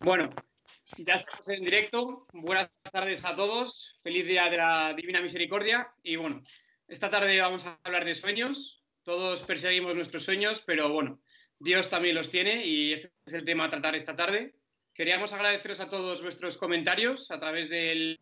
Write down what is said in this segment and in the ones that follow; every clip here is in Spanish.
Bueno, ya estamos en directo. Buenas tardes a todos. Feliz día de la Divina Misericordia. Y bueno, esta tarde vamos a hablar de sueños. Todos perseguimos nuestros sueños, pero bueno, Dios también los tiene y este es el tema a tratar esta tarde. Queríamos agradeceros a todos vuestros comentarios a través del,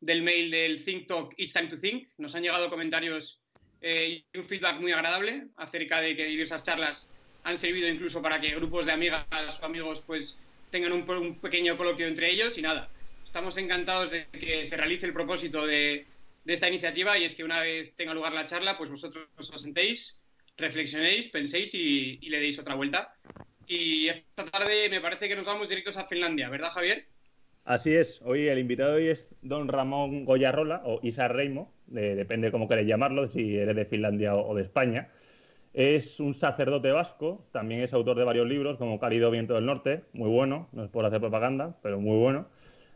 mail del Think Talk It's Time to Think. Nos han llegado comentarios eh, y un feedback muy agradable acerca de que diversas charlas han servido incluso para que grupos de amigas o amigos pues tengan un, pequeño coloquio entre ellos y nada. Estamos encantados de que se realice el propósito de, esta iniciativa y es que una vez tenga lugar la charla, pues vosotros os sentéis, reflexionéis, penséis y, le deis otra vuelta. Y esta tarde me parece que nos vamos directos a Finlandia, ¿verdad, Javier? Así es. Hoy el invitado hoy es don Ramón Goyarrola o Isa Reimo, depende cómo queréis llamarlo, si eres de Finlandia o de España. Es un sacerdote vasco, también es autor de varios libros, como Cálido Viento del Norte, muy bueno, no es por hacer propaganda, pero muy bueno.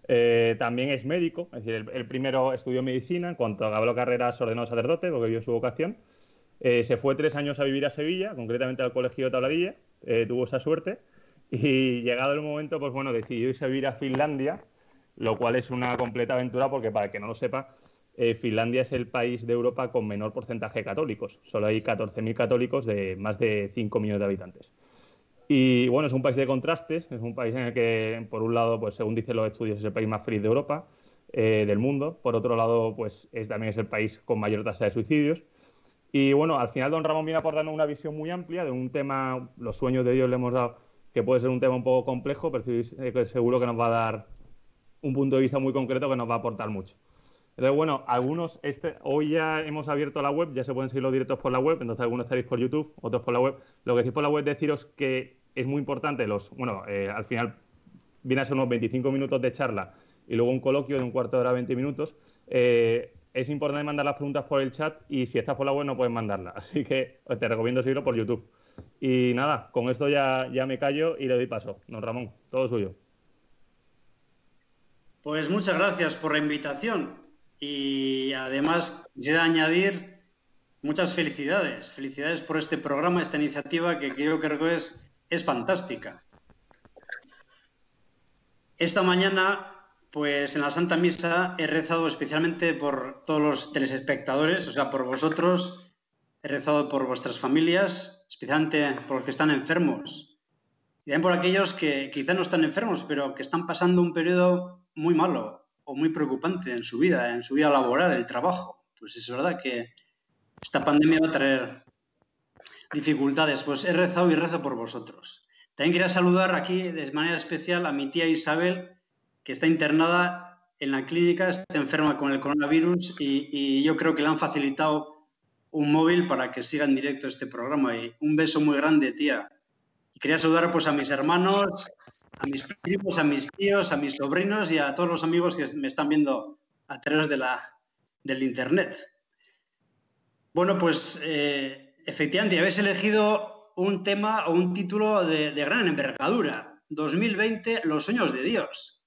Eh, también es médico, es decir, el, primero estudió medicina, en cuanto acabó la carrera se ordenó sacerdote, porque vio su vocación. Eh, se fue tres años a vivir a Sevilla, concretamente al Colegio de Tabladilla, eh, tuvo esa suerte, y llegado el momento, pues bueno, decidió irse a vivir a Finlandia, lo cual es una completa aventura, porque para el que no lo sepa, eh, Finlandia es el país de Europa con menor porcentaje de católicos. Solo hay 14.000 católicos de más de 5 millones de habitantes. Y bueno, es un país de contrastes, es un país en el que, por un lado, pues según dicen los estudios, es el país más feliz de Europa, eh, del mundo. Por otro lado, pues es, también es el país con mayor tasa de suicidios. Y bueno, al final don Ramón viene aportando una visión muy amplia de un tema, los sueños de Dios le hemos dado, que puede ser un tema un poco complejo, pero seguro que nos va a dar un punto de vista muy concreto que nos va a aportar mucho. Entonces, bueno, algunos, este, hoy ya hemos abierto la web, ya se pueden seguir los directos por la web, entonces algunos estaréis por YouTube, otros por la web. Lo que decís por la web, deciros que es muy importante, los, bueno, eh, al final viene a ser unos 25 minutos de charla y luego un coloquio de un cuarto de hora, 20 minutos. Eh, es importante mandar las preguntas por el chat y si estás por la web no puedes mandarlas. Así que te recomiendo seguirlo por YouTube. Y nada, con esto ya, ya me callo y le doy paso. Don Ramón, todo suyo. Pues muchas gracias por la invitación. Y además quisiera añadir muchas felicidades. Felicidades por este programa, esta iniciativa que, yo creo que es, fantástica. Esta mañana, pues en la Santa Misa he rezado especialmente por todos los telespectadores, o sea, por vosotros. He rezado por vuestras familias, especialmente por los que están enfermos. Y también por aquellos que quizá no están enfermos, pero que están pasando un periodo muy malo, o muy preocupante en su vida, en su vida laboral, el trabajo. Pues es verdad que esta pandemia va a traer dificultades. Pues he rezado y rezo por vosotros. También quería saludar aquí de manera especial a mi tía Isabel, que está internada en la clínica, está enferma con el coronavirus y, yo creo que le han facilitado un móvil para que siga en directo este programa. Y un beso muy grande, tía. Y quería saludar pues, a mis hermanos, a mis primos, a mis tíos, a mis sobrinos y a todos los amigos que me están viendo a través de la, del Internet. Bueno, pues eh, efectivamente, habéis elegido un tema o un título de, gran envergadura. 2020, los sueños de Dios.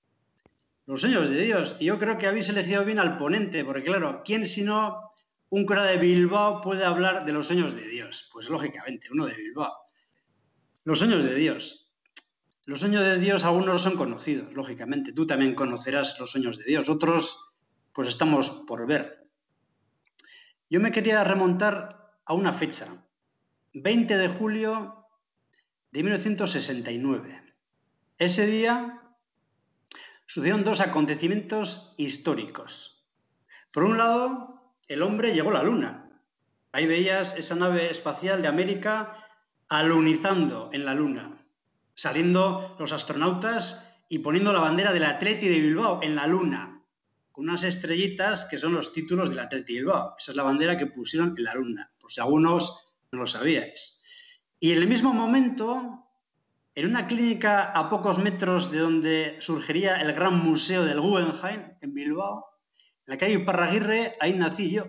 Los sueños de Dios. Y yo creo que habéis elegido bien al ponente, porque claro, ¿quién sino un cura de Bilbao puede hablar de los sueños de Dios? Pues lógicamente, uno de Bilbao. Los sueños de Dios. Los sueños de Dios algunos son conocidos, lógicamente. Tú también conocerás los sueños de Dios. Otros, pues estamos por ver. Yo me quería remontar a una fecha, 20 de julio de 1969. Ese día sucedieron dos acontecimientos históricos. Por un lado, el hombre llegó a la Luna. Ahí veías esa nave espacial de América alunizando en la Luna saliendo los astronautas y poniendo la bandera del Atleti de Bilbao en la luna, con unas estrellitas que son los títulos del Atleti de Bilbao. Esa es la bandera que pusieron en la luna, por si algunos no lo sabíais. Y en el mismo momento, en una clínica a pocos metros de donde surgiría el gran museo del Guggenheim, en Bilbao, en la calle Parraguirre, ahí nací yo.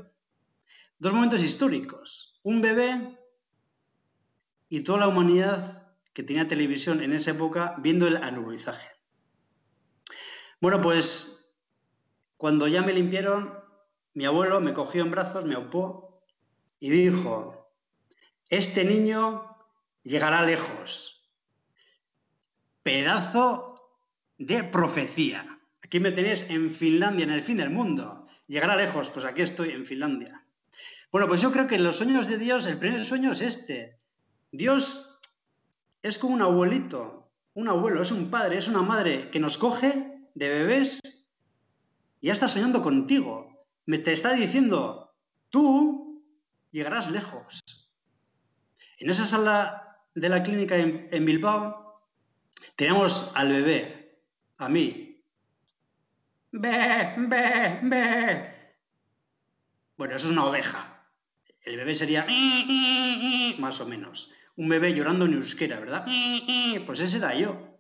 Dos momentos históricos. Un bebé y toda la humanidad que tenía televisión en esa época viendo el anulizaje. Bueno, pues cuando ya me limpiaron, mi abuelo me cogió en brazos, me opó y dijo, este niño llegará lejos. Pedazo de profecía. Aquí me tenéis en Finlandia, en el fin del mundo. Llegará lejos, pues aquí estoy en Finlandia. Bueno, pues yo creo que los sueños de Dios, el primer sueño es este. Dios es como un abuelito, un abuelo, es un padre, es una madre que nos coge de bebés y ya está soñando contigo. Me te está diciendo, tú llegarás lejos. En esa sala de la clínica en, Bilbao tenemos al bebé, a mí. Ve, ve, ve. Bueno, eso es una oveja. El bebé sería más o menos. Un bebé llorando en euskera, ¿verdad? Pues ese era yo.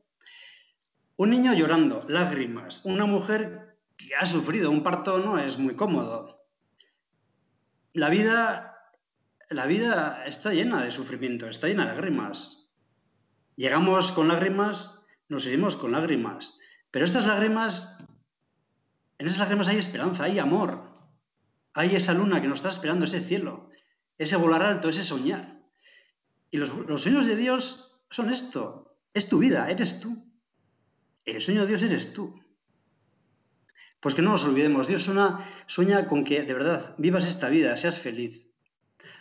Un niño llorando, lágrimas. Una mujer que ha sufrido un parto no es muy cómodo. La vida, la vida está llena de sufrimiento, está llena de lágrimas. Llegamos con lágrimas, nos iremos con lágrimas. Pero estas lágrimas, en esas lágrimas hay esperanza, hay amor. Hay esa luna que nos está esperando, ese cielo, ese volar alto, ese soñar. Y los, sueños de Dios son esto, es tu vida, eres tú. El sueño de Dios eres tú. Pues que no nos olvidemos, Dios sueña, sueña con que de verdad vivas esta vida, seas feliz.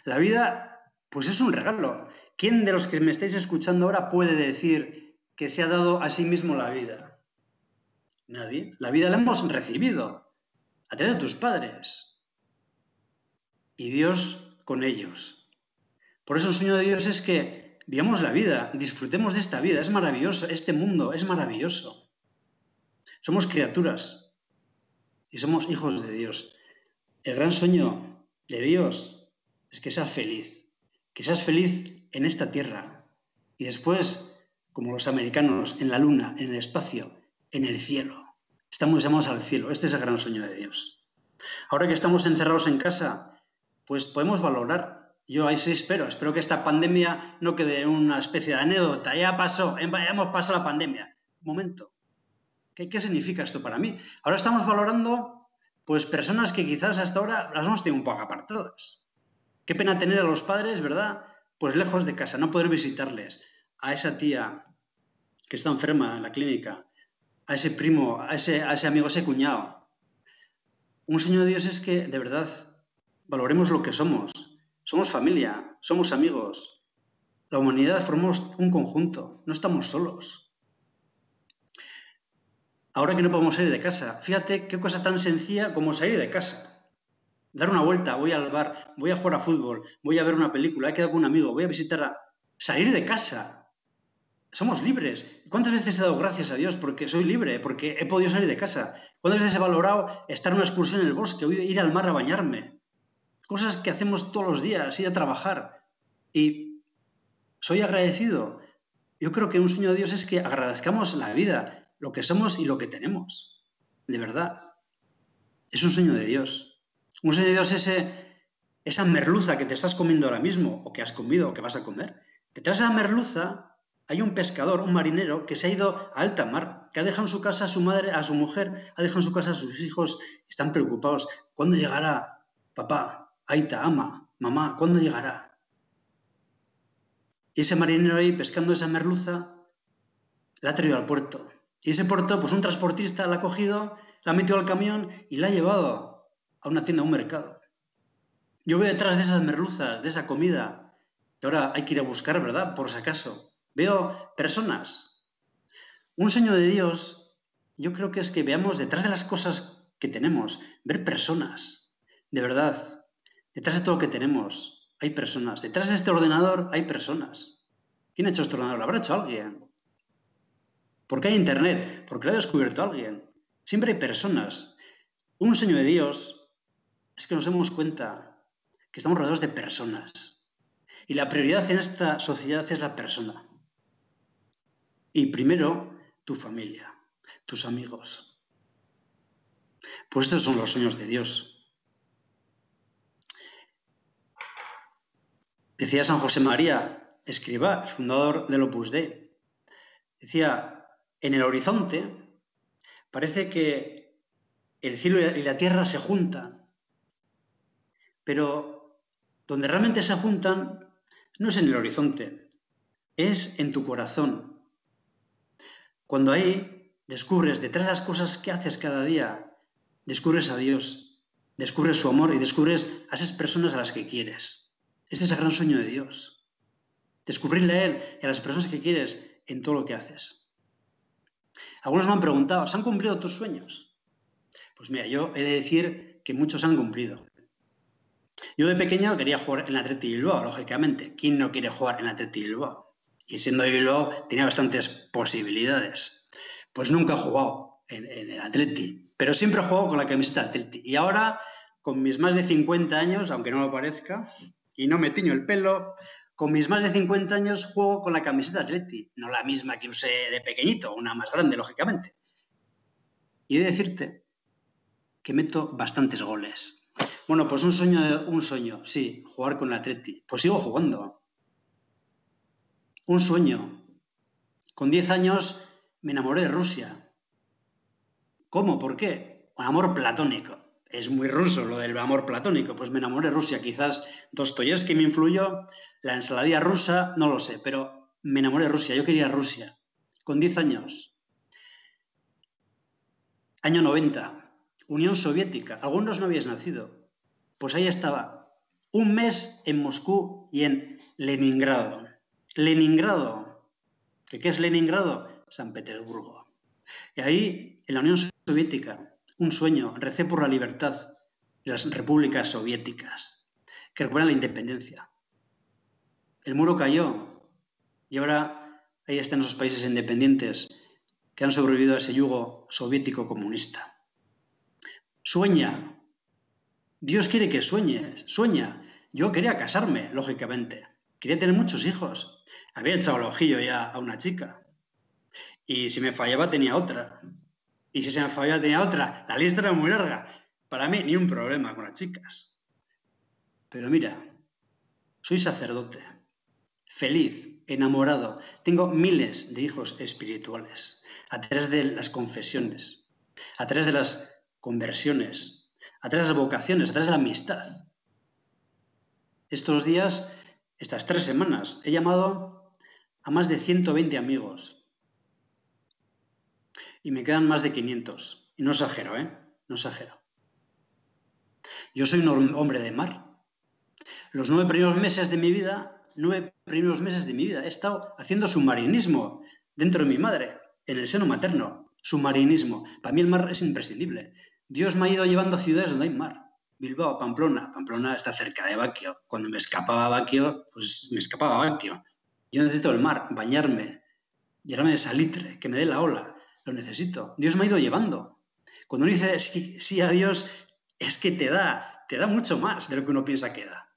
La vida, pues es un regalo. ¿Quién de los que me estáis escuchando ahora puede decir que se ha dado a sí mismo la vida? Nadie. La vida la hemos recibido a través de tus padres. Y Dios con ellos. Por eso el sueño de Dios es que vivamos la vida, disfrutemos de esta vida, es maravilloso, este mundo es maravilloso. Somos criaturas y somos hijos de Dios. El gran sueño de Dios es que seas feliz, que seas feliz en esta tierra y después, como los americanos, en la luna, en el espacio, en el cielo. Estamos llamados al cielo, este es el gran sueño de Dios. Ahora que estamos encerrados en casa, pues podemos valorar yo ahí sí espero, espero que esta pandemia no quede en una especie de anécdota, ya pasó, ya hemos pasado la pandemia. Un momento, ¿qué, ¿qué, significa esto para mí? Ahora estamos valorando pues personas que quizás hasta ahora las hemos tenido un poco apartadas. Qué pena tener a los padres, ¿verdad? Pues lejos de casa, no poder visitarles. A esa tía que está enferma en la clínica, a ese primo, a ese, a ese amigo, a ese cuñado. Un sueño de Dios es que, de verdad, valoremos lo que somos, somos familia, somos amigos. La humanidad formamos un conjunto, no estamos solos. Ahora que no podemos salir de casa, fíjate qué cosa tan sencilla como salir de casa. Dar una vuelta, voy al bar, voy a jugar a fútbol, voy a ver una película, he quedado con un amigo, voy a visitar a... Salir de casa. Somos libres. ¿Cuántas veces he dado gracias a Dios porque soy libre, porque he podido salir de casa? ¿Cuántas veces he valorado estar en una excursión en el bosque, ir al mar a bañarme? Cosas que hacemos todos los días, ir a trabajar. Y soy agradecido. Yo creo que un sueño de Dios es que agradezcamos la vida, lo que somos y lo que tenemos. De verdad. Es un sueño de Dios. Un sueño de Dios es esa merluza que te estás comiendo ahora mismo, o que has comido, o que vas a comer. Detrás de la merluza hay un pescador, un marinero, que se ha ido a alta mar, que ha dejado en su casa a su madre, a su mujer, ha dejado en su casa a sus hijos, están preocupados. ¿Cuándo llegará papá? Aita, ama, mamá, ¿cuándo llegará? Y ese marinero ahí pescando esa merluza la ha traído al puerto. Y ese puerto, pues un transportista la ha cogido, la ha metido al camión y la ha llevado a una tienda, a un mercado. Yo veo detrás de esas merluzas, de esa comida, que ahora hay que ir a buscar, ¿verdad? Por si acaso. Veo personas. Un sueño de Dios, yo creo que es que veamos detrás de las cosas que tenemos, ver personas, de verdad, Detrás de todo lo que tenemos hay personas. Detrás de este ordenador hay personas. ¿Quién ha hecho este ordenador? ¿Lo habrá hecho alguien? ¿Por qué hay Internet? Porque lo ha descubierto alguien. Siempre hay personas. Un sueño de Dios es que nos demos cuenta que estamos rodeados de personas. Y la prioridad en esta sociedad es la persona. Y primero, tu familia, tus amigos. Pues estos son los sueños de Dios. Decía San José María Escriba, el fundador del Opus Dei. Decía, en el horizonte parece que el cielo y la tierra se juntan, pero donde realmente se juntan no es en el horizonte, es en tu corazón. Cuando ahí descubres detrás de las cosas que haces cada día, descubres a Dios, descubres su amor y descubres a esas personas a las que quieres. Este es el gran sueño de Dios. Descubrirle a Él y a las personas que quieres en todo lo que haces. Algunos me han preguntado, ¿se han cumplido tus sueños? Pues mira, yo he de decir que muchos han cumplido. Yo de pequeño quería jugar en la Atleti Bilbao, lógicamente. ¿Quién no quiere jugar en la Atleti Bilbao? Y siendo de Bilbao tenía bastantes posibilidades. Pues nunca he jugado en, el Atleti, pero siempre he jugado con la camiseta Atleti. Y ahora, con mis más de 50 años, aunque no lo parezca, y no me tiño el pelo, con mis más de 50 años juego con la camiseta Atleti, no la misma que usé de pequeñito, una más grande, lógicamente. Y he de decirte que meto bastantes goles. Bueno, pues un sueño, un sueño, sí, jugar con la Atleti. Pues sigo jugando. Un sueño. Con 10 años me enamoré de Rusia. ¿Cómo? ¿Por qué? Un amor platónico. Es muy ruso lo del amor platónico. Pues me enamoré de Rusia. Quizás Dostoyevsky me influyó, la ensaladilla rusa, no lo sé, pero me enamoré de Rusia. Yo quería Rusia. Con 10 años. Año 90. Unión Soviética. Algunos no habías nacido. Pues ahí estaba, un mes en Moscú y en Leningrado. Leningrado. ¿Qué, es Leningrado? San Petersburgo. Y ahí, en la Unión Soviética, un sueño, recé por la libertad de las repúblicas soviéticas, que recuperan la independencia. El muro cayó y ahora ahí están esos países independientes que han sobrevivido a ese yugo soviético comunista. Sueña Dios quiere que sueñes, sueña. Yo quería casarme, lógicamente. Quería tener muchos hijos. Había echado el ojillo ya a una chica. Y si me fallaba tenía otra. Y si se me fallaba tenía otra. La lista era muy larga. Para mí ni un problema con las chicas. Pero mira, soy sacerdote, feliz, enamorado. Tengo miles de hijos espirituales a través de las confesiones, a través de las conversiones, a través de las vocaciones, a través de la amistad. Estos días, estas tres semanas, he llamado a más de 120 amigos. Y me quedan más de 500. Y no exagero, ¿eh? No exagero. Yo soy un hombre de mar. Los nueve primeros meses de mi vida, nueve primeros meses de mi vida, he estado haciendo submarinismo dentro de mi madre, en el seno materno. Submarinismo. Para mí el mar es imprescindible. Dios me ha ido llevando a ciudades donde hay mar. Bilbao, Pamplona. Pamplona está cerca de Baquio. Cuando me escapaba a Baquio, pues me escapaba a Baquio. Yo necesito el mar, bañarme, llenarme de salitre, que me dé la ola. Lo necesito. Dios me ha ido llevando. Cuando uno dice sí, a Dios, es que te da, te da mucho más de lo que uno piensa que da.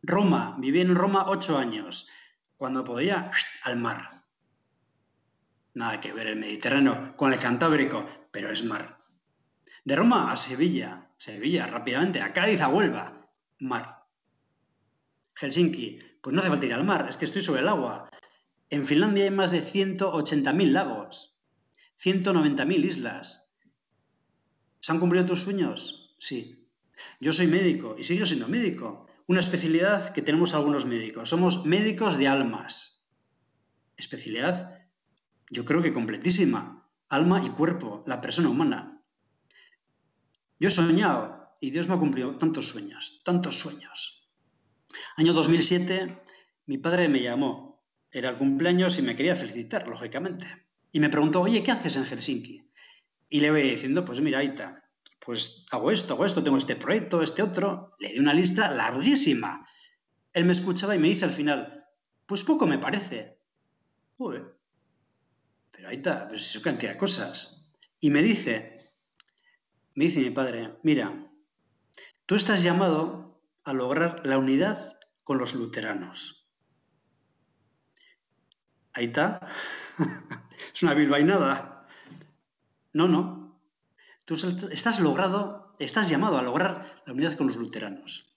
Roma, viví en Roma ocho años, cuando podía al mar. Nada que ver el Mediterráneo con el Cantábrico, pero es mar. De Roma a Sevilla, Sevilla, rápidamente, a Cádiz, a Huelva, mar. Helsinki, pues no hace falta ir al mar, es que estoy sobre el agua. En Finlandia hay más de 180.000 lagos, 190.000 islas. ¿Se han cumplido tus sueños? Sí. Yo soy médico y sigo siendo médico. Una especialidad que tenemos algunos médicos. Somos médicos de almas. Especialidad, yo creo que completísima. Alma y cuerpo, la persona humana. Yo he soñado y Dios me ha cumplido tantos sueños, tantos sueños. Año 2007, mi padre me llamó. Era el cumpleaños y me quería felicitar, lógicamente. Y me preguntó, oye, ¿qué haces en Helsinki? Y le voy diciendo, pues mira, Aita, pues hago esto, hago esto, tengo este proyecto, este otro. Le di una lista larguísima. Él me escuchaba y me dice al final, pues poco me parece. Joder. Pero Aita, pues eso cantidad de cosas. Y me dice, me dice mi padre, mira, tú estás llamado a lograr la unidad con los luteranos. Está. es una bilbainada. No, no. Tú estás logrado, estás llamado a lograr la unidad con los luteranos.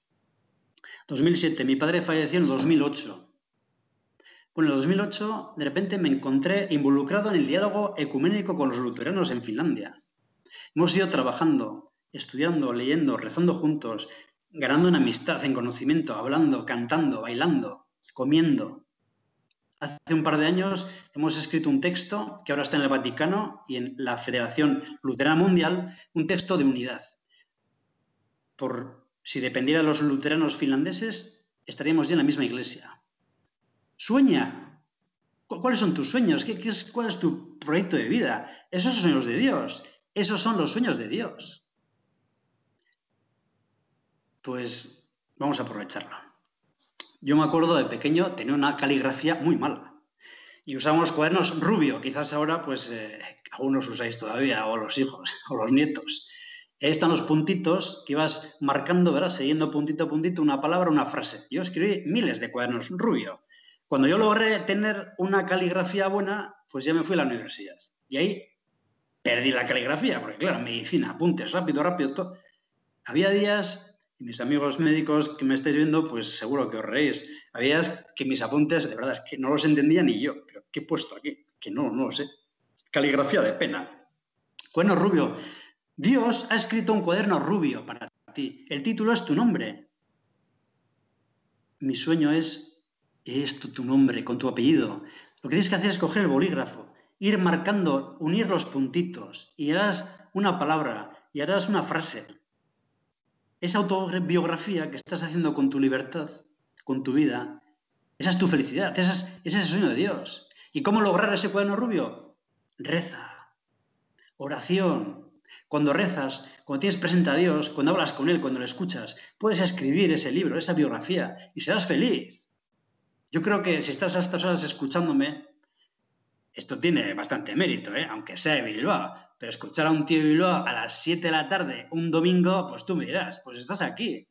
2007, mi padre falleció en el 2008. Bueno, en el 2008 de repente me encontré involucrado en el diálogo ecuménico con los luteranos en Finlandia. Hemos ido trabajando, estudiando, leyendo, rezando juntos, ganando en amistad, en conocimiento, hablando, cantando, bailando, comiendo. Hace un par de años hemos escrito un texto que ahora está en el Vaticano y en la Federación Luterana Mundial, un texto de unidad. Por si dependiera de los luteranos finlandeses, estaríamos ya en la misma iglesia. Sueña. ¿Cuáles son tus sueños? ¿Qué, es, ¿Cuál es tu proyecto de vida? Esos son sueños de Dios. Esos son los sueños de Dios. Pues vamos a aprovecharlo. Yo me acuerdo de pequeño tenía una caligrafía muy mala. Y usábamos cuadernos rubio. Quizás ahora, pues, eh, algunos usáis todavía, o los hijos, o los nietos. Ahí están los puntitos que ibas marcando, ¿verdad? Siguiendo puntito a puntito una palabra, una frase. Yo escribí miles de cuadernos rubio. Cuando yo logré tener una caligrafía buena, pues ya me fui a la universidad. Y ahí perdí la caligrafía, porque claro, medicina, apuntes, rápido, rápido, todo. Había días y mis amigos médicos que me estáis viendo, pues seguro que os reís. Había que mis apuntes, de verdad, es que no los entendía ni yo. Pero ¿qué he puesto aquí? Que no, no lo sé. Caligrafía de pena. Cuaderno rubio. Dios ha escrito un cuaderno rubio para ti. El título es tu nombre. Mi sueño es esto, tu nombre, con tu apellido. Lo que tienes que hacer es coger el bolígrafo, ir marcando, unir los puntitos y harás una palabra y harás una frase esa autobiografía que estás haciendo con tu libertad, con tu vida, esa es tu felicidad, ese es, el sueño de Dios. ¿Y cómo lograr ese cuaderno rubio? Reza, oración. Cuando rezas, cuando tienes presente a Dios, cuando hablas con Él, cuando lo escuchas, puedes escribir ese libro, esa biografía, y serás feliz. Yo creo que si estás a estas horas escuchándome, esto tiene bastante mérito, ¿eh? aunque sea de Bilbao. Pero escuchar a un tío de Bilbao a las 7 de la tarde, un domingo, pues tú me dirás, pues estás aquí.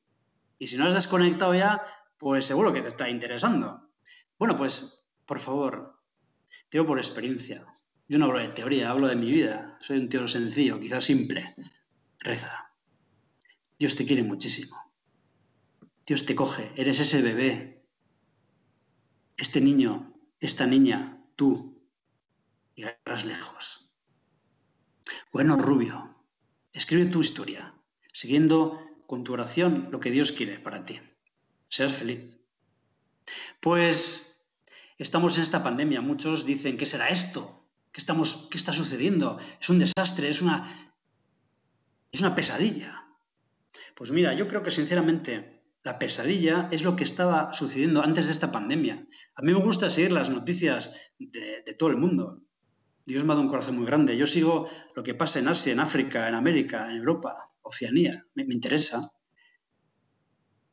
Y si no has desconectado ya, pues seguro que te está interesando. Bueno, pues, por favor, te digo por experiencia. Yo no hablo de teoría, hablo de mi vida. Soy un tío sencillo, quizás simple. Reza. Dios te quiere muchísimo. Dios te coge, eres ese bebé. Este niño, esta niña, tú, llegarás lejos. Bueno, Rubio, escribe tu historia, siguiendo con tu oración lo que Dios quiere para ti. Seas feliz. Pues estamos en esta pandemia. Muchos dicen, ¿qué será esto? ¿Qué, estamos, qué está sucediendo? Es un desastre, es una, es una pesadilla. Pues mira, yo creo que sinceramente la pesadilla es lo que estaba sucediendo antes de esta pandemia. A mí me gusta seguir las noticias de, de todo el mundo. Dios me ha dado un corazón muy grande. Yo sigo lo que pasa en Asia, en África, en América, en Europa, Oceanía. Me, interesa.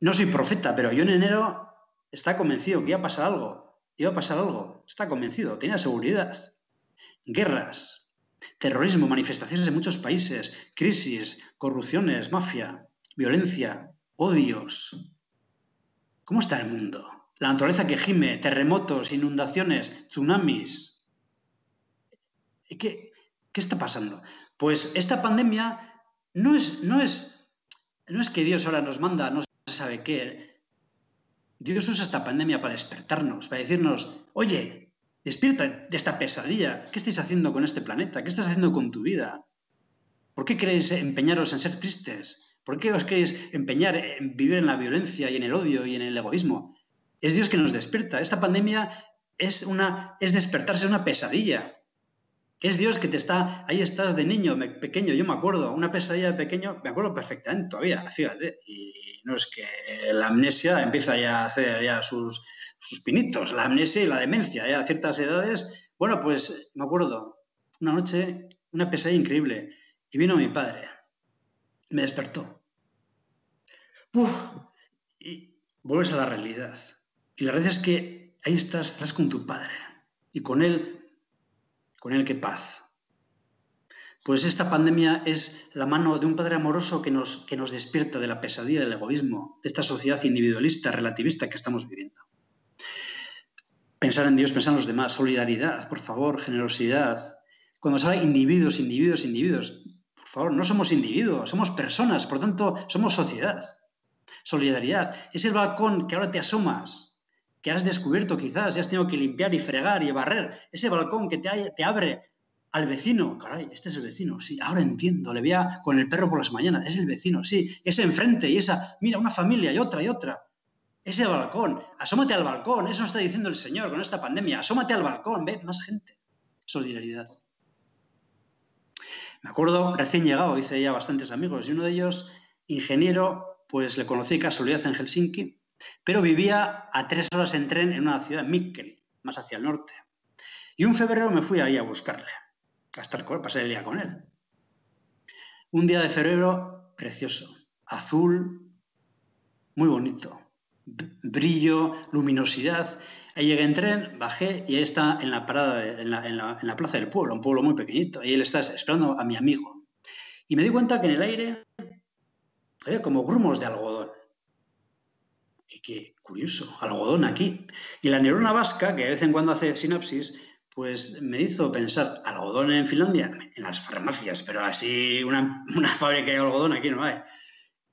No soy profeta, pero yo en enero está convencido que iba a pasar algo. Iba a pasar algo. Está convencido. Tenía seguridad. Guerras, terrorismo, manifestaciones en muchos países, crisis, corrupciones, mafia, violencia, odios. ¿Cómo está el mundo? La naturaleza que gime, terremotos, inundaciones, tsunamis, ¿Qué, ¿Qué está pasando? Pues esta pandemia no es, no, es, no es que Dios ahora nos manda, no se sabe qué. Dios usa esta pandemia para despertarnos, para decirnos, oye, despierta de esta pesadilla. ¿Qué estáis haciendo con este planeta? ¿Qué estás haciendo con tu vida? ¿Por qué queréis empeñaros en ser tristes? ¿Por qué os queréis empeñar en vivir en la violencia y en el odio y en el egoísmo? Es Dios que nos despierta. Esta pandemia es, una, es despertarse de una pesadilla. Es Dios que te está, ahí estás de niño, pequeño, yo me acuerdo, una pesadilla de pequeño, me acuerdo perfectamente todavía, fíjate, y no es que la amnesia empieza ya a hacer ya sus, sus pinitos, la amnesia y la demencia, ya a ciertas edades, bueno, pues me acuerdo, una noche, una pesadilla increíble, y vino mi padre, me despertó. Y vuelves a la realidad. Y la realidad es que ahí estás, estás con tu padre, y con él con el que paz. Pues esta pandemia es la mano de un Padre amoroso que nos, que nos despierta de la pesadilla del egoísmo, de esta sociedad individualista, relativista que estamos viviendo. Pensar en Dios, pensar en los demás, solidaridad, por favor, generosidad. Cuando se habla individuos, individuos, individuos, por favor, no somos individuos, somos personas, por tanto, somos sociedad. Solidaridad es el balcón que ahora te asomas que has descubierto quizás y has tenido que limpiar y fregar y barrer, ese balcón que te, te abre al vecino. Caray, este es el vecino, sí, ahora entiendo, le veía con el perro por las mañanas, es el vecino, sí, ese enfrente y esa, mira, una familia y otra y otra. ese balcón, asómate al balcón, eso está diciendo el Señor con esta pandemia, asómate al balcón, ve, más gente. Solidaridad. Me acuerdo, recién llegado, hice ya bastantes amigos, y uno de ellos, ingeniero, pues le conocí casualidad en Helsinki, pero vivía a tres horas en tren en una ciudad, Mikkeli, más hacia el norte. Y un febrero me fui ahí a buscarle, a estar con pasar el día con él. Un día de febrero precioso, azul, muy bonito, brillo, luminosidad. Ahí llegué en tren, bajé y ahí está en la parada, en, la, plaza del pueblo, un pueblo muy pequeñito. Y él está esperando a mi amigo. Y me di cuenta que en el aire había como grumos de algodón. Qué curioso, algodón aquí. Y la neurona vasca, que de vez en cuando hace sinapsis, pues me hizo pensar, algodón en Finlandia, en las farmacias, pero así una, una fábrica de algodón aquí no hay.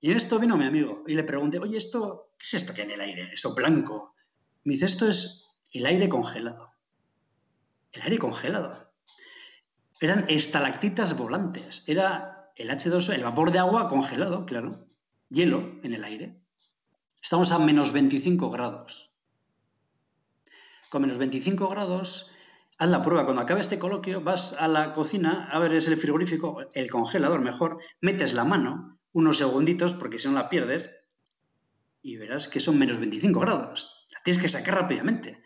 Y en esto vino mi amigo y le pregunté, oye, ¿esto qué es esto que hay en el aire? Esto blanco. Me dice, esto es el aire congelado. El aire congelado. Eran estalactitas volantes. Era el H2O, el vapor de agua congelado, claro. Hielo en el aire. Estamos a menos 25 grados. Con menos 25 grados, haz la prueba. Cuando acabe este coloquio, vas a la cocina, abres el frigorífico, el congelador mejor, metes la mano unos segunditos, porque si no la pierdes, y verás que son menos 25 grados. La tienes que sacar rápidamente.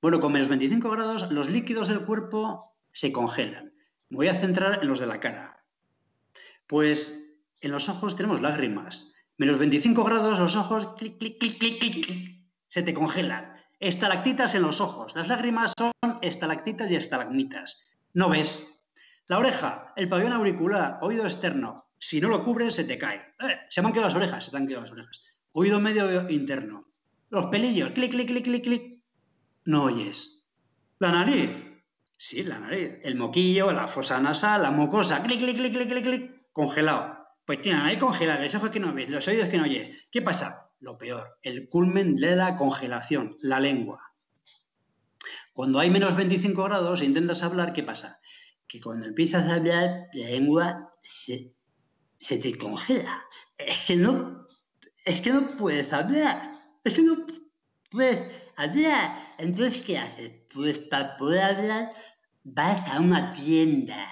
Bueno, con menos 25 grados los líquidos del cuerpo se congelan. Me voy a centrar en los de la cara. Pues en los ojos tenemos lágrimas. Menos 25 grados, los ojos, clic, clic, clic, clic, clic, se te congelan. Estalactitas en los ojos. Las lágrimas son estalactitas y estalagmitas. No ves. La oreja, el pabellón auricular, oído externo, si no lo cubres, se te cae. Eh, se me han quedado las orejas, se te han quedado las orejas. Oído medio interno. Los pelillos, clic, clic, clic, clic, clic. No oyes. La nariz. Sí, la nariz. El moquillo, la fosa nasal, la mucosa, clic, clic, clic, clic, clic, clic. Congelado. Pues tiene ahí congelado, los ojos que no ves, los oídos que no oyes. ¿Qué pasa? Lo peor, el culmen de la congelación, la lengua. Cuando hay menos 25 grados e intentas hablar, ¿qué pasa? Que cuando empiezas a hablar, la lengua se se te congela. Es que no, es que no puedes hablar. Es que no puedes hablar. Entonces, ¿qué haces? Pues para poder hablar vas a una tienda.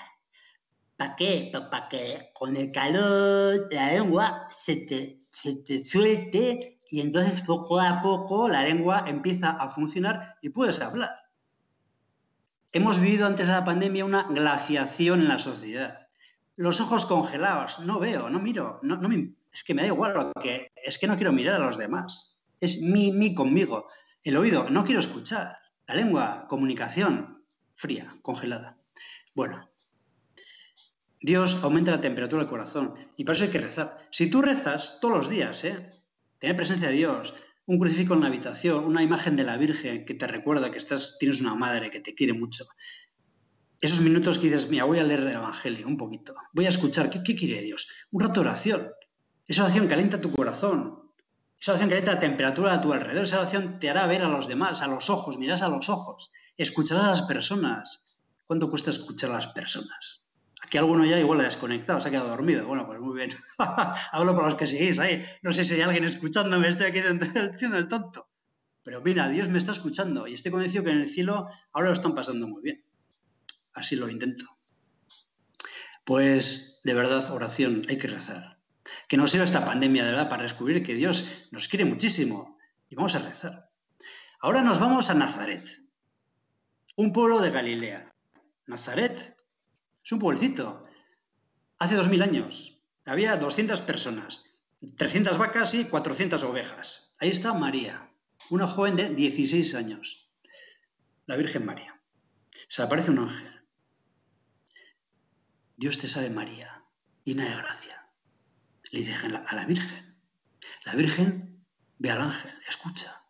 ¿Para qué? Para que con el calor la lengua se te, se te suelte y entonces poco a poco la lengua empieza a funcionar y puedes hablar. Hemos vivido antes de la pandemia una glaciación en la sociedad los ojos congelados, no veo, no miro, no, es que me da igual lo que, es que no quiero mirar a los demás, es mi, mi conmigo, el oído, no quiero escuchar, la lengua, comunicación, fría, congelada. Bueno, Dios aumenta la temperatura del corazón y por eso hay que rezar. Si tú rezas todos los días, ¿eh? tener presencia de Dios, un crucifijo en la habitación, una imagen de la Virgen que te recuerda que estás, tienes una madre que te quiere mucho, esos minutos que dices, mira, voy a leer el Evangelio un poquito, voy a escuchar, ¿qué, quiere Dios? Un rato de oración. Esa oración calienta tu corazón, esa oración calienta la temperatura a tu alrededor, esa oración te hará ver a los demás, a los ojos, mirás a los ojos, escucharás a las personas. ¿Cuánto cuesta escuchar a las personas? Aquí alguno ya igual ha desconectado, se ha quedado dormido. Bueno, pues muy bien. Hablo por los que seguís ahí. No sé si hay alguien escuchándome, estoy aquí haciendo el tonto. Pero mira, Dios me está escuchando y estoy convencido que en el cielo ahora lo están pasando muy bien así lo intento. Pues de verdad, oración, hay que rezar. Que no sea esta pandemia de verdad para descubrir que Dios nos quiere muchísimo y vamos a rezar. Ahora nos vamos a Nazaret, un pueblo de Galilea. Nazaret es un pueblecito. Hace dos mil años había 200 personas, 300 vacas y 400 ovejas. Ahí está María, una joven de 16 años, la Virgen María. Se aparece un ángel Dios te sabe María, llena de gracia. Le dice a la Virgen. La Virgen ve al ángel, escucha.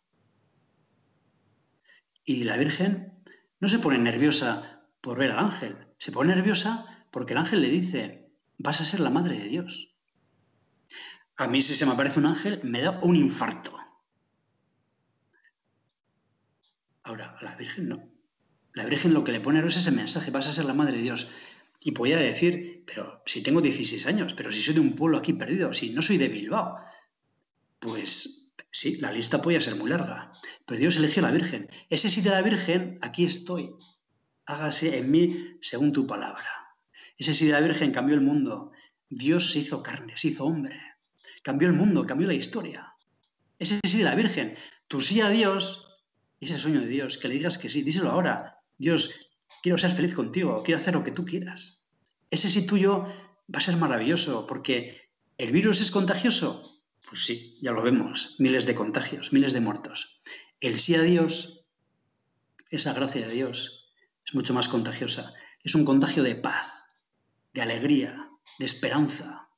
Y la Virgen no se pone nerviosa por ver al ángel, se pone nerviosa porque el ángel le dice, vas a ser la madre de Dios. A mí si se me aparece un ángel me da un infarto. Ahora, a la Virgen no. La Virgen lo que le pone es ese mensaje, vas a ser la madre de Dios. Y podía decir, pero si tengo 16 años, pero si soy de un pueblo aquí perdido, si no soy de Bilbao, pues Sí, la lista podía ser muy larga, pero Dios eligió a la Virgen. Ese sí de la Virgen, aquí estoy. Hágase en mí según tu palabra. Ese sí de la Virgen cambió el mundo. Dios se hizo carne, se hizo hombre. Cambió el mundo, cambió la historia. Ese sí de la Virgen. Tu sí a Dios, ese sueño de Dios, que le digas que sí, díselo ahora. Dios, quiero ser feliz contigo, quiero hacer lo que tú quieras. Ese sí tuyo va a ser maravilloso, porque el virus es contagioso. Pues sí, ya lo vemos, miles de contagios, miles de muertos. El sí a Dios, esa gracia de Dios, es mucho más contagiosa. Es un contagio de paz, de alegría, de esperanza.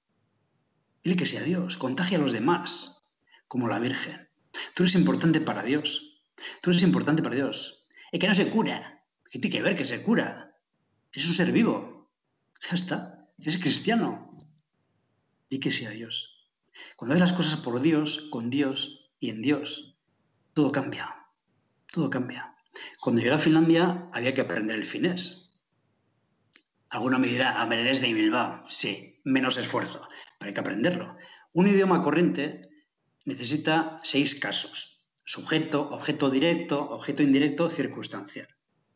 Dile que sea Dios, contagia a los demás, como la Virgen. Tú eres importante para Dios. Tú eres importante para Dios. Y que no se cura. ¿Qué tiene que ver que se cura? Es un ser vivo. Ya está. Eres cristiano. Y que sea Dios. Cuando haces las cosas por Dios, con Dios y en Dios, todo cambia. Todo cambia. Cuando llegué a Finlandia había que aprender el finés. Alguno me dirá, a ver, de Bilbao. Sí, menos esfuerzo, pero hay que aprenderlo. Un idioma corriente necesita seis casos. Sujeto, objeto directo, objeto indirecto, circunstancial.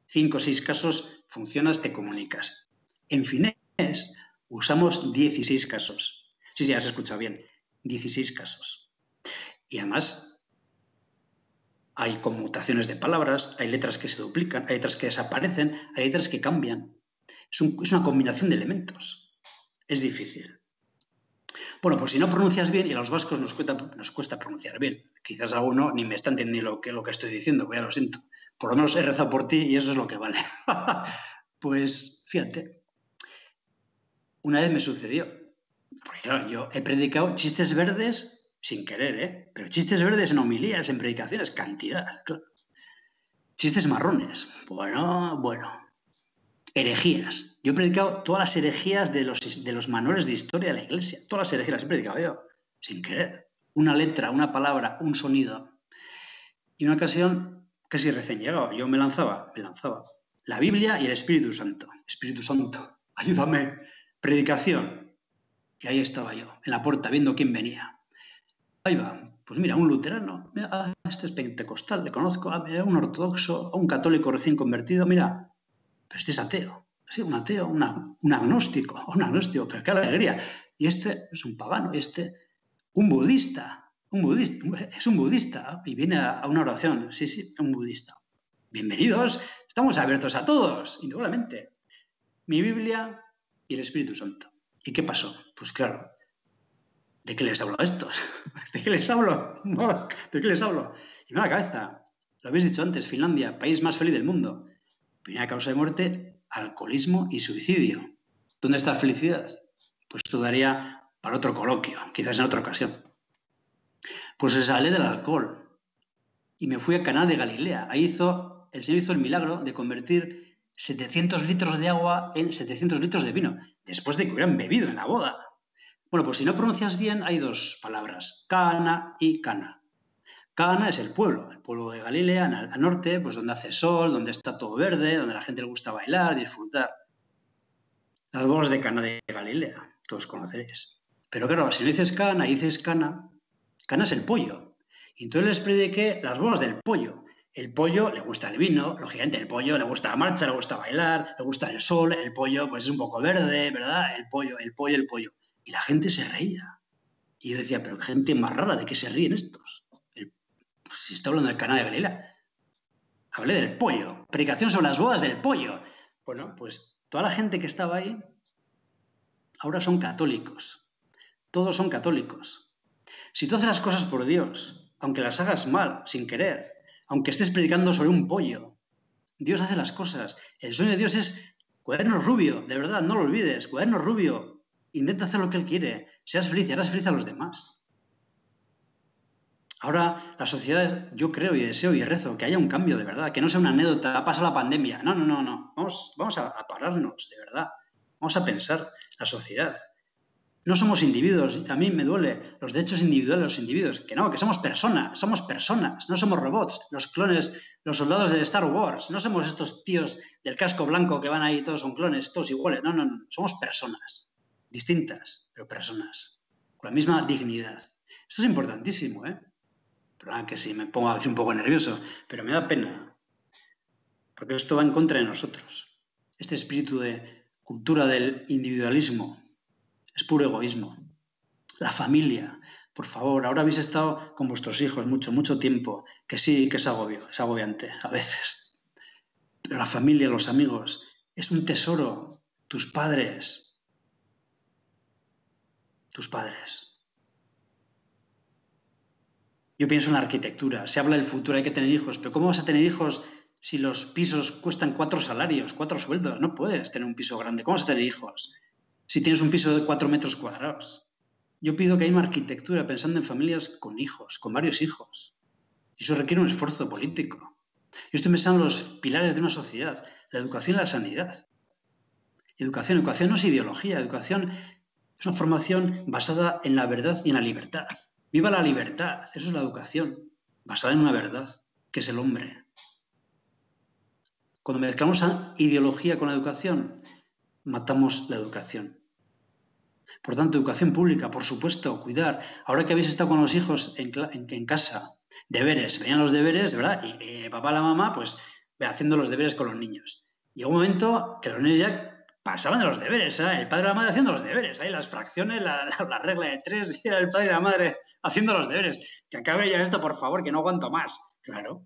Cinco o seis casos, funcionas, te comunicas. En finés usamos 16 casos. Sí, sí, has escuchado bien. 16 casos. Y además hay conmutaciones de palabras, hay letras que se duplican, hay letras que desaparecen, hay letras que cambian. Es, una combinación de elementos. Es difícil. Bueno, pues si no pronuncias bien, y a los vascos nos cuesta, pronunciar bien. Quizás alguno ni me está entendiendo lo que, lo que estoy diciendo, pues ya lo siento. Por lo menos he rezado por ti y eso es lo que vale. pues fíjate, una vez me sucedió porque claro, yo he predicado chistes verdes sin querer, ¿eh? Pero chistes verdes en homilías, en predicaciones, cantidad, claro. Chistes marrones. Bueno, bueno. Herejías. Yo he predicado todas las herejías de los, de los manuales de historia de la iglesia. Todas las herejías las he predicado yo, sin querer. Una letra, una palabra, un sonido. Y una ocasión, casi recién llegado, yo me lanzaba, me lanzaba. La Biblia y el Espíritu Santo. Espíritu Santo, ayúdame. Predicación, y ahí estaba yo, en la puerta, viendo quién venía. Ahí va, pues mira, un luterano, mira, este es pentecostal, le conozco, a un ortodoxo, a un católico recién convertido, mira, pero este es ateo, sí, un ateo, un agnóstico, un agnóstico, pero qué alegría. Y este es un pagano, este, un budista, un budista, es un budista, y viene a, a una oración, sí, sí, un budista. Bienvenidos, estamos abiertos a todos, indudablemente. Mi Biblia y el Espíritu Santo. ¿Y qué pasó? Pues claro, ¿de qué les hablo a estos? ¿De qué les hablo? ¿De qué les hablo? Y me la cabeza. Lo habéis dicho antes, Finlandia, país más feliz del mundo. Primera causa de muerte, alcoholismo y suicidio. ¿Dónde está la felicidad? Pues esto daría para otro coloquio, quizás en otra ocasión. Pues se sale del alcohol y me fui a Caná de Galilea. Ahí hizo, el Señor hizo el milagro de convertir 700 litros de agua en 700 litros de vino, después de que hubieran bebido en la boda. Bueno, pues si no pronuncias bien, hay dos palabras, Cana y Cana. Cana es el pueblo, el pueblo de Galilea, al norte, pues donde hace sol, donde está todo verde, donde a la gente le gusta bailar, disfrutar. Las bodas de Cana de Galilea, todos conoceréis. Pero claro, si no dices Cana y dices Cana, Cana es el pollo. Y entonces les prediqué las bodas del pollo. El pollo le gusta el vino, lógicamente el pollo le gusta la marcha, le gusta bailar, le gusta el sol, el pollo pues es un poco verde, ¿verdad? El pollo, el pollo, el pollo. Y la gente se reía. Y yo decía, pero gente más rara, ¿de qué se ríen estos? pues, si está hablando del canal de Galilea. Hablé del pollo, predicación sobre las bodas del pollo. Bueno, pues toda la gente que estaba ahí ahora son católicos. Todos son católicos. Si tú haces las cosas por Dios, aunque las hagas mal, sin querer, aunque estés predicando sobre un pollo. Dios hace las cosas. El sueño de Dios es cuaderno rubio, de verdad, no lo olvides, cuaderno rubio. Intenta hacer lo que Él quiere. Seas feliz y harás feliz a los demás. Ahora, la sociedad, yo creo y deseo y rezo que haya un cambio de verdad, que no sea una anécdota, pasa la pandemia. No, no, no, no. Vamos, vamos a pararnos, de verdad. Vamos a pensar la sociedad. No somos individuos, a mí me duele los derechos individuales de los individuos, que no, que somos personas, somos personas, no somos robots, los clones, los soldados de Star Wars, no somos estos tíos del casco blanco que van ahí, todos son clones, todos iguales, no, no, no, somos personas, distintas, pero personas, con la misma dignidad. Esto es importantísimo, ¿eh? Pero que sí, me pongo aquí un poco nervioso, pero me da pena. Porque esto va en contra de nosotros. Este espíritu de cultura del individualismo es puro egoísmo. La familia, por favor, ahora habéis estado con vuestros hijos mucho, mucho tiempo, que sí, que es agobio, es agobiante a veces. Pero la familia, los amigos, es un tesoro. Tus padres, tus padres. Yo pienso en la arquitectura, se habla del futuro, hay que tener hijos, pero ¿cómo vas a tener hijos si los pisos cuestan cuatro salarios, cuatro sueldos? No puedes tener un piso grande, ¿cómo vas a tener hijos? Si tienes un piso de cuatro metros cuadrados. Yo pido que haya una arquitectura pensando en familias con hijos, con varios hijos. Y eso requiere un esfuerzo político. Yo estoy pensando en los pilares de una sociedad, la educación y la sanidad. Educación, educación no es ideología, educación es una formación basada en la verdad y en la libertad. Viva la libertad, eso es la educación, basada en una verdad, que es el hombre. Cuando mezclamos ideología con la educación, matamos la educación. Por tanto, educación pública, por supuesto, cuidar. Ahora que habéis estado con los hijos en, casa, deberes, venían los deberes, ¿verdad? Y eh, papá, la mamá, pues haciendo los deberes con los niños. Llegó un momento que los niños ya pasaban de los deberes, ¿eh? el padre y la madre haciendo los deberes, ahí las fracciones, la, regla de tres, era el padre y la madre haciendo los deberes. Que acabe ya esto, por favor, que no aguanto más. Claro.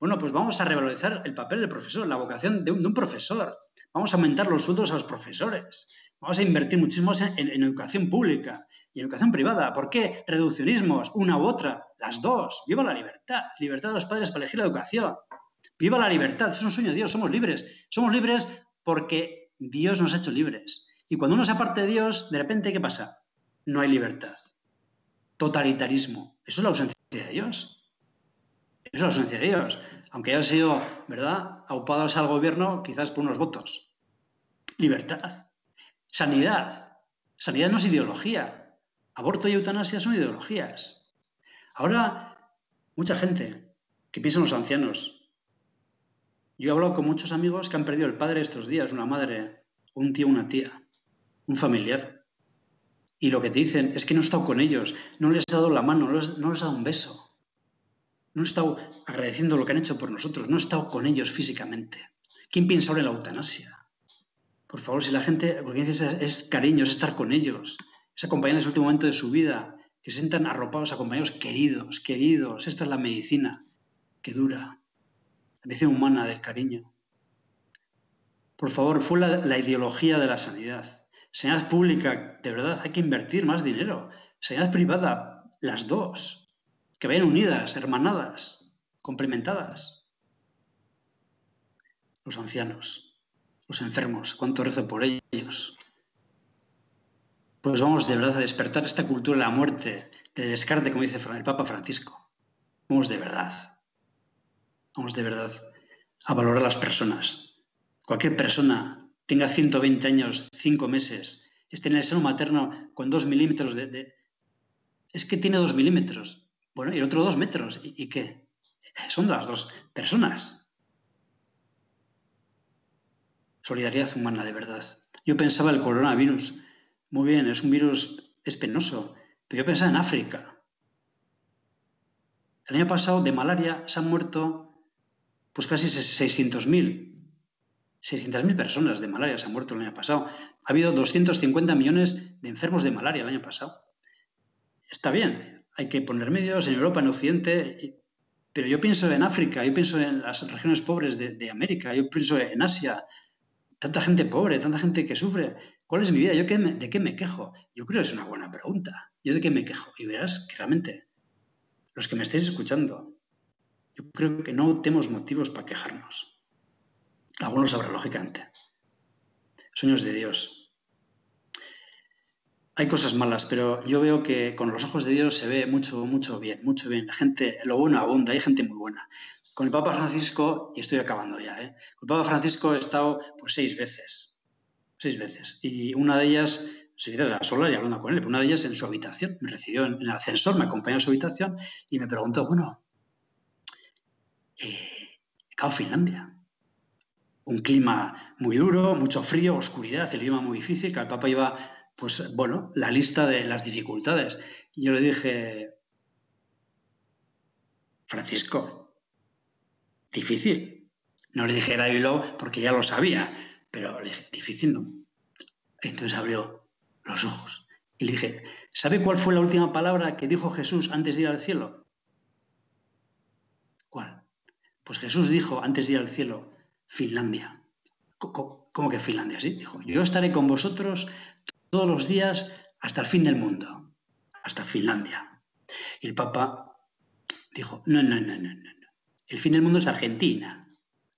Bueno, pues vamos a revalorizar el papel del profesor, la vocación de un, profesor. Vamos a aumentar los sueldos a los profesores. Vamos a invertir muchísimo en, en, educación pública y educación privada. ¿Por qué? Reduccionismos, una u otra, las dos. Viva la libertad. Libertad de los padres para elegir la educación. Viva la libertad. Es un sueño de Dios. Somos libres. Somos libres porque Dios nos ha hecho libres. Y cuando uno se aparte de Dios, de repente, ¿qué pasa? No hay libertad. Totalitarismo. Eso es la ausencia de Dios. Eso es la ausencia de Dios. Aunque haya sido, ¿verdad?, aupados al gobierno, quizás por unos votos. Libertad. Sanidad. Sanidad no es ideología. Aborto y eutanasia son ideologías. Ahora, mucha gente que piensa en los ancianos, yo he hablado con muchos amigos que han perdido el padre estos días, una madre, un tío, una tía, un familiar. Y lo que te dicen es que no he estado con ellos, no les he dado la mano, no les, no he dado un beso. No he estado agradeciendo lo que han hecho por nosotros, no he estado con ellos físicamente. ¿Quién piensa ahora en la eutanasia? Por favor, si la gente, lo que dice es, cariño, es estar con ellos, es acompañar en ese último momento de su vida, que se sientan arropados, acompañados, queridos, queridos. Esta es la medicina que dura la medicina humana del cariño. Por favor, fue la, ideología de la sanidad. Sanidad pública, de verdad, hay que invertir más dinero. Sanidad privada, las dos. Que vayan unidas, hermanadas, complementadas. Los ancianos, los enfermos, cuánto rezo por ellos. Pues vamos de verdad a despertar esta cultura de la muerte, de descarte, como dice el Papa Francisco. Vamos de verdad. Vamos de verdad a valorar a las personas. Cualquier persona tenga 120 años, 5 meses, esté en el seno materno con 2 milímetros de, Es que tiene 2 milímetros. Bueno, y el otro 2 metros. ¿Y, qué? Son las dos personas. Solidaridad humana, de verdad. Yo pensaba el coronavirus. Muy bien, es un virus espenoso. Pero yo pensaba en África. El año pasado de malaria se han muerto pues casi 600.000. 600.000 personas de malaria se han muerto el año pasado. Ha habido 250 millones de enfermos de malaria el año pasado. Está bien, hay que poner medios en Europa, en Occidente, pero yo pienso en África, yo pienso en las regiones pobres de, América, yo pienso en Asia. Tanta gente pobre, tanta gente que sufre. ¿Cuál es mi vida? ¿Yo de qué me quejo? Yo creo que es una buena pregunta. ¿Yo de qué me quejo? Y verás que realmente los que me estáis escuchando, yo creo que no tenemos motivos para quejarnos. Algunos habrá, lógicamente. Sueños de Dios. Hay cosas malas, pero yo veo que con los ojos de Dios se ve mucho, mucho bien, mucho bien. La gente, lo bueno abunda, hay gente muy buena. Con el Papa Francisco, y estoy acabando ya, ¿eh? con el Papa Francisco he estado pues seis veces, seis veces. Y una de ellas, seguida la sola y hablando con él, pero una de ellas en su habitación, me recibió en el ascensor, me acompañó a su habitación y me preguntó, bueno, eh, Finlandia. Un clima muy duro, mucho frío, oscuridad, el idioma muy difícil, que el Papa iba, pues bueno, la lista de las dificultades. Y yo le dije, Francisco, difícil. No le dije David porque ya lo sabía, pero le dije, difícil no. Entonces abrió los ojos y le dije, ¿sabe cuál fue la última palabra que dijo Jesús antes de ir al cielo? ¿Cuál? Pues Jesús dijo antes de ir al cielo, Finlandia. ¿Cómo que Finlandia? Sí, dijo, yo estaré con vosotros todos los días hasta el fin del mundo, hasta Finlandia. Y el Papa dijo, no, no, no, no, no. El fin del mundo es Argentina.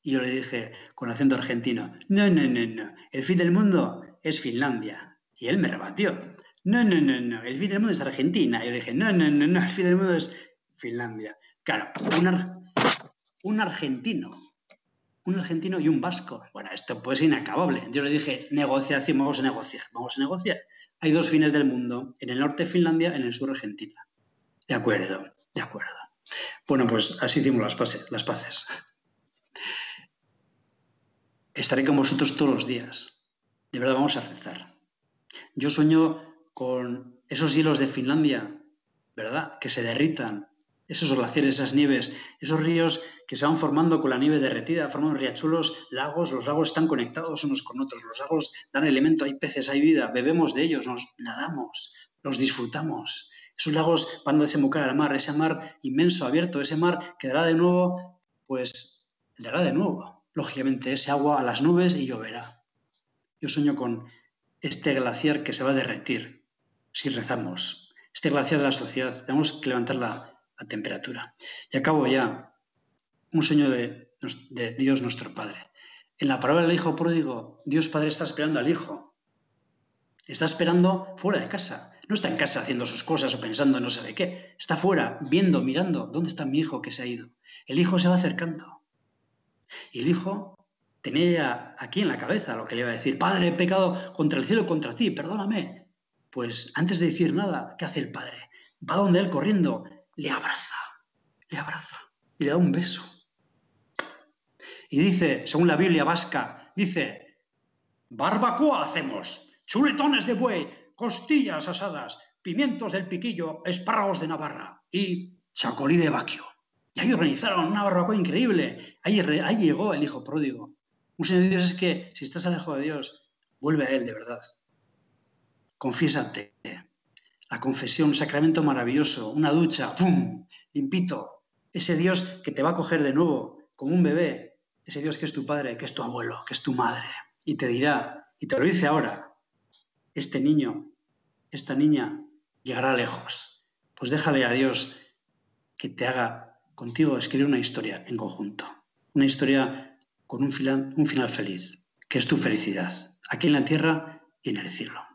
Y yo le dije con acento argentino, no, no, no, no. El fin del mundo es Finlandia. Y él me rebatió. No, no, no, no. El fin del mundo es Argentina. Y yo le dije, no, no, no, no. El fin del mundo es Finlandia. Claro, un, un argentino un argentino y un vasco. Bueno, esto pues es inacabable. Yo le dije, negociación, vamos a negociar, vamos a negociar. Hay dos fines del mundo, en el norte Finlandia, en el sur Argentina. De acuerdo, de acuerdo. Bueno, pues así hicimos las, pases, las paces. Estaré con vosotros todos los días. De verdad, vamos a rezar. Yo sueño con esos hielos de Finlandia, ¿verdad? Que se derritan, esos glaciares, esas nieves, esos ríos que se van formando con la nieve derretida, forman riachuelos, lagos, los lagos están conectados unos con otros, los lagos dan elemento, hay peces, hay vida, bebemos de ellos, nos nadamos, los disfrutamos. Esos lagos van a desembocar al mar, ese mar inmenso, abierto, ese mar que dará de nuevo, pues dará de nuevo, lógicamente, ese agua a las nubes y lloverá. Yo sueño con este glaciar que se va a derretir si rezamos. Este glaciar de la sociedad, tenemos que temperatura. Y acabo ya. Un sueño de, de Dios nuestro Padre. En la palabra del Hijo pródigo, Dios Padre está esperando al Hijo. Está esperando fuera de casa. No está en casa haciendo sus cosas o pensando en no sé de qué. Está fuera, viendo, mirando, ¿dónde está mi hijo que se ha ido? El hijo se va acercando. Y el hijo tenía aquí en la cabeza lo que le iba a decir, Padre, he pecado contra el cielo y contra ti, perdóname. Pues antes de decir nada, ¿qué hace el Padre? Va donde él corriendo, le abraza, le abraza y le da un beso. Y dice, según la Biblia vasca, dice, barbacoa hacemos, chuletones de buey, costillas asadas, pimientos del piquillo, espárragos de Navarra y chacolí de vaquio. Y ahí organizaron una barbacoa increíble. Ahí, ahí llegó el hijo pródigo. Un señor de Dios es que si estás alejado de Dios, vuelve a Él de verdad. Confiésate, la confesión, un sacramento maravilloso, una ducha, ¡pum! Limpito. Ese Dios que te va a coger de nuevo, como un bebé. Ese Dios que es tu padre, que es tu abuelo, que es tu madre. Y te dirá, y te lo dice ahora, este niño, esta niña, llegará lejos. Pues déjale a Dios que te haga contigo escribir una historia en conjunto. Una historia con un final, un final feliz, que es tu felicidad, aquí en la tierra y en el cielo.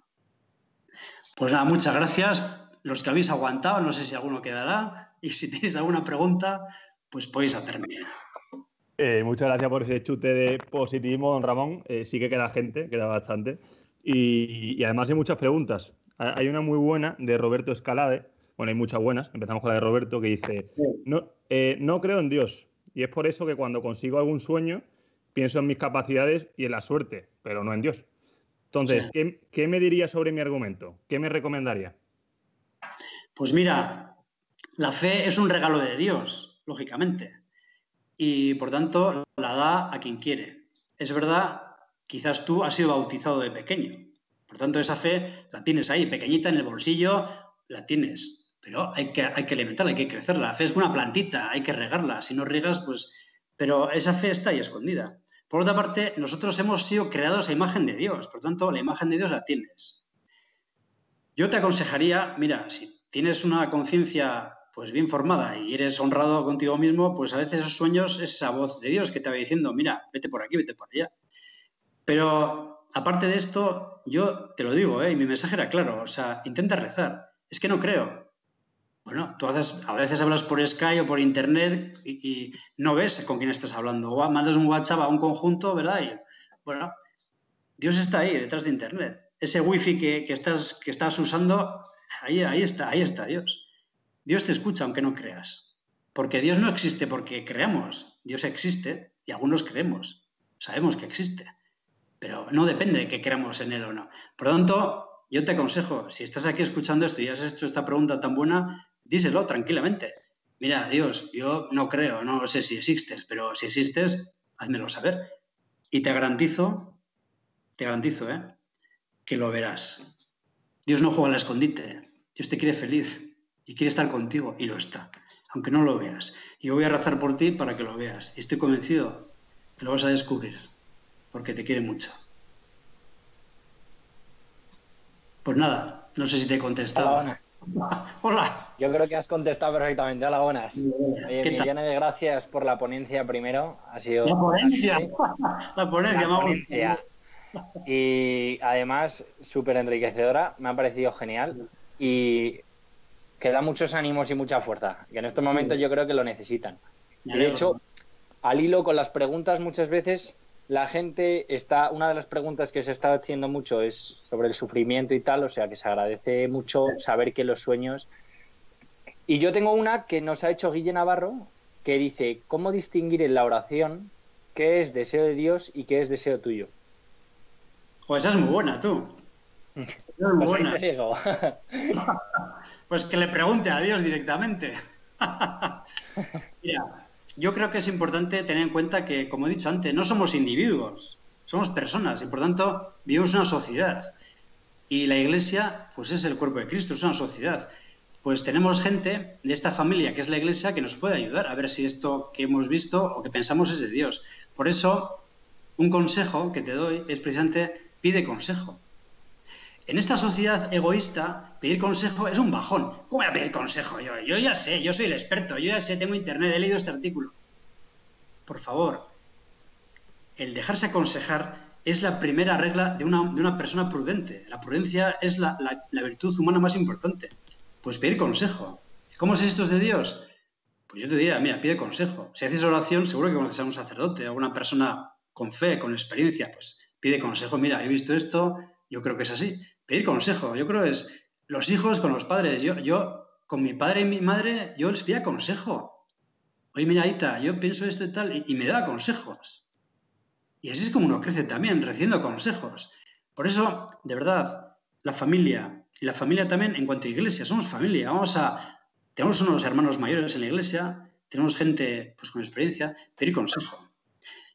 Pues nada, muchas gracias. Los que habéis aguantado, no sé si alguno quedará. Y si tenéis alguna pregunta, pues podéis hacerme. Eh, muchas gracias por ese chute de positivismo, don Ramón. Eh, sí que queda gente, queda bastante. Y, además hay muchas preguntas. Hay una muy buena de Roberto Escalade. Bueno, hay muchas buenas. Empezamos con la de Roberto que dice, no, eh, no creo en Dios. Y es por eso que cuando consigo algún sueño, pienso en mis capacidades y en la suerte, pero no en Dios. Entonces, ¿qué, me diría sobre mi argumento? ¿Qué me recomendaría? Pues mira, la fe es un regalo de Dios, lógicamente, y por tanto la da a quien quiere. Es verdad, quizás tú has sido bautizado de pequeño, por tanto esa fe la tienes ahí, pequeñita en el bolsillo, la tienes, pero hay que, hay que alimentarla, hay que crecerla. La fe es una plantita, hay que regarla, si no riegas, pues... Pero esa fe está ahí escondida. Por otra parte, nosotros hemos sido creados a imagen de Dios, por tanto, la imagen de Dios la tienes. Yo te aconsejaría, mira, si tienes una conciencia pues bien formada y eres honrado contigo mismo, pues a veces esos sueños es esa voz de Dios que te va diciendo, mira, vete por aquí, vete por allá. Pero aparte de esto, yo te lo digo, ¿eh? y mi mensaje era claro, o sea, intenta rezar. Es que no creo, bueno, tú a veces hablas por Skype o por Internet y, no ves con quién estás hablando. O mandas un WhatsApp a un conjunto, ¿verdad? Y, bueno, Dios está ahí, detrás de Internet. Ese wifi que, que, estás, usando, ahí está, ahí está Dios. Dios te escucha aunque no creas. Porque Dios no existe porque creamos. Dios existe y algunos creemos. Sabemos que existe. Pero no depende de que creamos en Él o no. Por lo tanto, yo te aconsejo, si estás aquí escuchando esto y has hecho esta pregunta tan buena, díselo tranquilamente. mira, Dios, yo no creo, no sé si existes, pero si existes, házmelo saber. Y te garantizo, te garantizo, ¿eh? que lo verás. Dios no juega al escondite, Dios te quiere feliz y quiere estar contigo y lo está, aunque no lo veas. Y yo voy a rezar por ti para que lo veas. Y estoy convencido que lo vas a descubrir, porque te quiere mucho. Pues nada, no sé si te he contestado. Hola. Yo creo que has contestado perfectamente. Hola, buenas. Oye, millones de gracias por la ponencia primero. Ha sido La ponencia. Sí, La ponencia, la ponencia. Y además, súper enriquecedora. Me ha parecido genial. Y que da muchos ánimos y mucha fuerza. Que en estos momentos yo creo que lo necesitan. Y de hecho, al hilo con las preguntas, muchas veces la gente está. Una de las preguntas que se está haciendo mucho es sobre el sufrimiento y tal, o sea que se agradece mucho saber que los sueños. Y yo tengo una que nos ha hecho Guille Navarro, que dice: ¿Cómo distinguir en la oración qué es deseo de Dios y qué es deseo tuyo? Pues esa es muy buena, tú. Esa es muy Pues buena. digo. Pues que le pregunte a Dios directamente. Mira, yo creo que es importante tener en cuenta que, como he dicho antes, no somos individuos, somos personas y por tanto vivimos una sociedad. Y la iglesia, pues es el cuerpo de Cristo, es una sociedad. Pues tenemos gente de esta familia que es la iglesia que nos puede ayudar a ver si esto que hemos visto o que pensamos es de Dios. Por eso, un consejo que te doy es precisamente pide consejo. En esta sociedad egoísta, pedir consejo es un bajón. ¿Cómo voy a pedir consejo yo? Ya sé, yo soy el experto, yo ya sé, tengo internet, he leído este artículo. Por favor, el dejarse aconsejar es la primera regla de una, de una persona prudente. La prudencia es la, la- la virtud humana más importante. Pues pedir consejo. ¿Cómo si esto es de Dios? Pues yo te diría, mira, pide consejo. Si haces oración, seguro que conoces a un sacerdote, a una persona con fe, con experiencia, pues pide consejo. Mira, he visto esto, yo creo que es así. Pedir consejo, yo creo es los hijos con los padres. Yo, yo con mi padre y mi madre, yo les pedía consejo. Oye, mira, Aita, yo pienso esto y tal, y, y me da consejos. Y así es como uno crece también, recibiendo consejos. Por eso, de verdad, la familia, y la familia también en cuanto a iglesia, somos familia. Vamos a, tenemos unos hermanos mayores en la iglesia, tenemos gente pues, con experiencia, pedir consejo.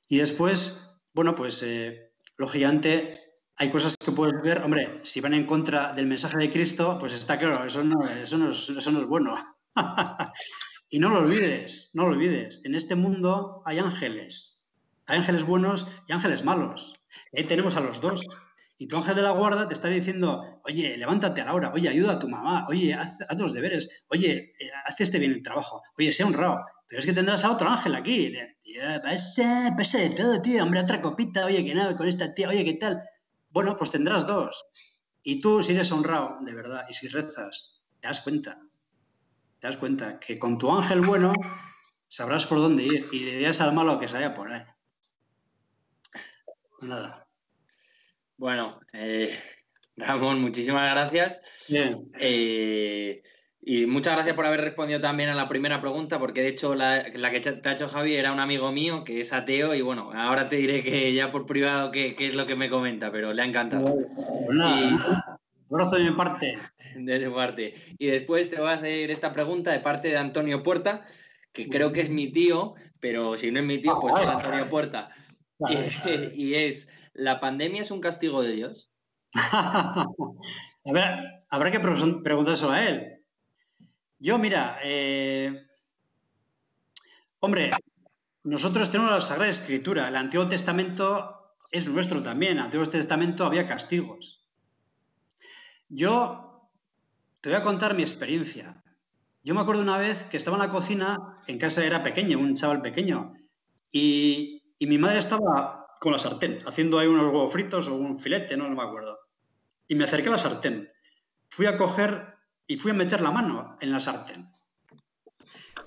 Y después, bueno, pues eh, lógicamente hay cosas que puedes ver, hombre, si van en contra del mensaje de Cristo, pues está claro, eso no, eso no, es, eso no es bueno. y no lo olvides, no lo olvides, en este mundo hay ángeles, hay ángeles buenos y ángeles malos. Ahí tenemos a los dos. Y tu ángel de la guarda te está diciendo, oye, levántate a la hora, oye, ayuda a tu mamá, oye, haz, haz los deberes, oye, eh, haz este bien el trabajo, oye, sea honrado. Pero es que tendrás a otro ángel aquí. Tío, pasa, pasa de todo, tío, hombre, otra copita, oye, que nada con esta tía, oye, ¿qué tal? Bueno, pues tendrás dos. Y tú, si eres honrado, de verdad, y si rezas, te das cuenta, te das cuenta que con tu ángel bueno sabrás por dónde ir y le dirás al malo que se vaya por ahí. Nada. Bueno, eh, Ramón, muchísimas gracias. Bien. Eh, y muchas gracias por haber respondido también a la primera pregunta, porque de hecho la, la que te ha hecho Javi era un amigo mío que es ateo y bueno, ahora te diré que ya por privado qué, qué es lo que me comenta, pero le ha encantado. Pues nada, un abrazo de mi parte. de tu parte. Y después te voy a hacer esta pregunta de parte de Antonio Puerta, que creo que es mi tío, pero si no es mi tío, pues es Antonio Puerta. Y, y es, ¿la pandemia es un castigo de Dios? a ver, habrá que pre- preguntárselo a él. Yo, mira, eh, hombre, nosotros tenemos la Sagrada Escritura. El Antiguo Testamento es nuestro también. El Antiguo Testamento había castigos. Yo te voy a contar mi experiencia. Yo me acuerdo una vez que estaba en la cocina, en casa era pequeño, un chaval pequeño, y, y mi madre estaba con la sartén, haciendo ahí unos huevos fritos o un filete, no, no me acuerdo. Y me acerqué a la sartén. Fui a coger y fui a meter la mano en la sartén.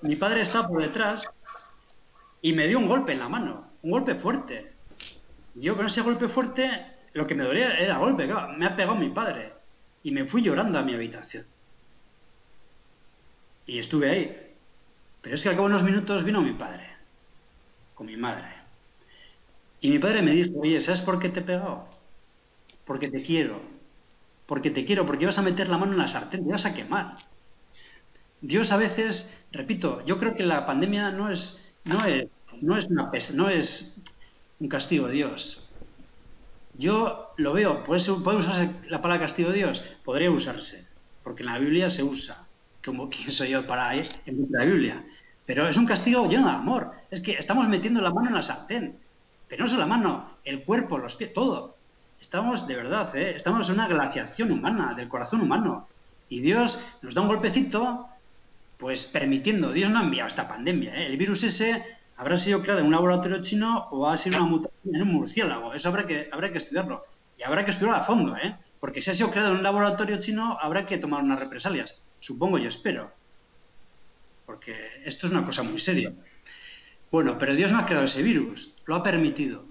Mi padre estaba por detrás y me dio un golpe en la mano, un golpe fuerte. Yo con ese golpe fuerte, lo que me dolía era golpe, claro, me ha pegado mi padre. Y me fui llorando a mi habitación. Y estuve ahí. Pero es que al cabo de unos minutos vino mi padre, con mi madre. Y mi padre me dijo, oye, ¿sabes por qué te he pegado? Porque te quiero. Porque te quiero, porque ibas a meter la mano en la sartén, te ibas a quemar. Dios a veces, repito, yo creo que la pandemia no es, no es, no es, una no es un castigo de Dios. Yo lo veo, ¿puede, ¿puede usarse la palabra castigo de Dios? Podría usarse, porque en la Biblia se usa. Como quién soy yo para ir en la Biblia. Pero es un castigo lleno de amor. Es que estamos metiendo la mano en la sartén. Pero no solo la mano, el cuerpo, los pies, todo. Estamos, de verdad, ¿eh? estamos en una glaciación humana, del corazón humano. Y Dios nos da un golpecito, pues permitiendo. Dios no ha enviado esta pandemia. ¿eh? El virus ese habrá sido creado en un laboratorio chino o ha sido una mutación en un murciélago. Eso habrá que, habrá que estudiarlo. Y habrá que estudiarlo a fondo, ¿eh? Porque si ha sido creado en un laboratorio chino, habrá que tomar unas represalias. Supongo y espero. Porque esto es una cosa muy seria. Bueno, pero Dios no ha creado ese virus, lo ha permitido.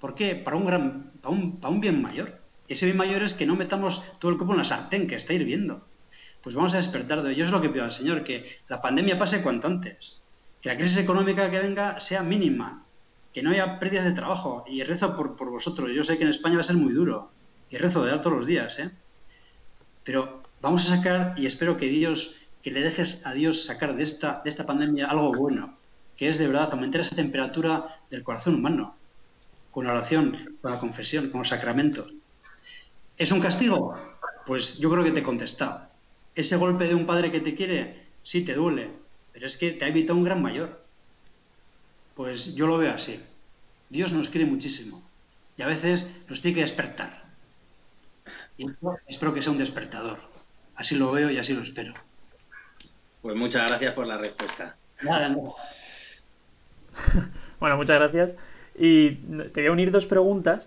¿Por qué? Para un, gran, para un, para un bien mayor. Ese bien mayor es que no metamos todo el cuerpo en la sartén que está hirviendo. Pues vamos a despertar de ello. Es lo que pido al Señor, que la pandemia pase cuanto antes que la crisis económica que venga sea mínima, que no haya pérdidas de trabajo. Y rezo por, vosotros. Yo sé que en España va a ser muy duro. Y rezo de dar todos los días, ¿eh? Pero vamos a sacar, y espero que Dios, que le dejes a Dios sacar de esta, de esta pandemia algo bueno, que es de verdad aumentar esa temperatura del corazón humano, con la oración, con la confesión, con los sacramentos. ¿Es un castigo? Pues yo creo que te he contestado. Ese golpe de un padre que te quiere, sí te duele, pero es que te ha evitado un gran mayor. Pues yo lo veo así. Dios nos quiere muchísimo y a veces nos tiene que despertar. Y espero que sea un despertador. Así lo veo y así lo espero. Pues muchas gracias por la respuesta. Nada, bueno, muchas gracias. Y te voy a unir dos preguntas,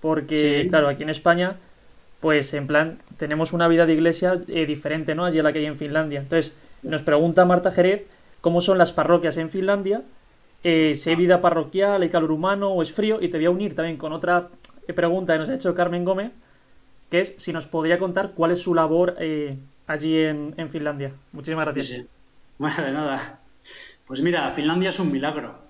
porque, claro, aquí en España, pues en plan, tenemos una vida de iglesia eh, diferente, ¿no? Allí a la que hay en Finlandia. Entonces, nos pregunta Marta Jerez cómo son las parroquias en Finlandia, eh, si hay vida parroquial, hay calor humano o es frío. Y te voy a unir también con otra pregunta que nos ha hecho Carmen Gómez, que es si nos podría contar cuál es su labor eh, allí en, Finlandia. Muchísimas gracias. Bueno, de nada. Pues mira, Finlandia es un milagro.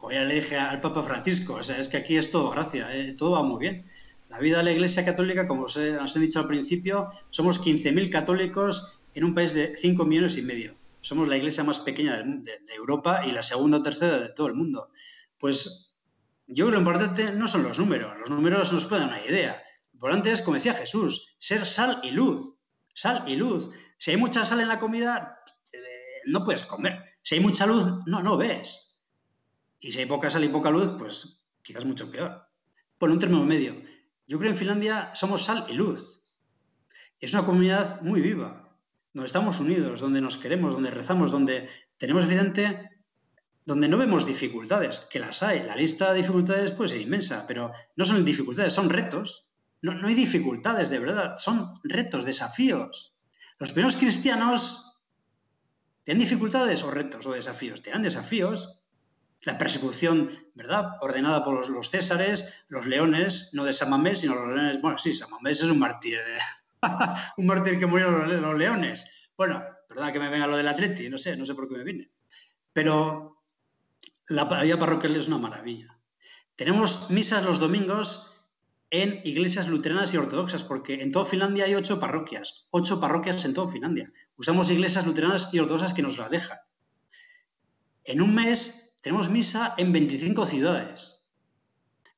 Como ya le dije al Papa Francisco, o sea, es que aquí es todo gracia, eh, todo va muy bien. La vida de la Iglesia Católica, como os he, dicho al principio, somos 15.000 católicos en un país de 5 millones y medio. Somos la iglesia más pequeña de, Europa y la segunda o tercera de todo el mundo. Pues yo creo que lo importante no son los números, los números nos pueden dar una idea. Lo importante es, como decía Jesús, ser sal y luz. Sal y luz. Si hay mucha sal en la comida, eh, no puedes comer. Si hay mucha luz, no, no ves. Y si hay poca sal y poca luz, pues quizás mucho peor. Por un término medio. Yo creo que en Finlandia somos sal y luz. Es una comunidad muy viva donde estamos unidos, donde nos queremos, donde rezamos, donde tenemos evidente, donde no vemos dificultades, que las hay. La lista de dificultades puede ser inmensa, pero no son dificultades, son retos. No, no hay dificultades de verdad, son retos, desafíos. Los primeros cristianos tienen dificultades o retos o desafíos, tienen desafíos. La persecución, ¿verdad? Ordenada por los, Césares, los leones, no de Samamés, sino los leones. Bueno, sí, Samamés es un mártir de, un mártir que murió los, los leones. Bueno, verdad que me venga lo del Atleti, no sé, no sé por qué me vine. Pero la vida parroquial es una maravilla. Tenemos misas los domingos en iglesias luteranas y ortodoxas, porque en toda Finlandia hay ocho parroquias, ocho parroquias en toda Finlandia. Usamos iglesias luteranas y ortodoxas que nos la dejan. En un mes tenemos misa en 25 ciudades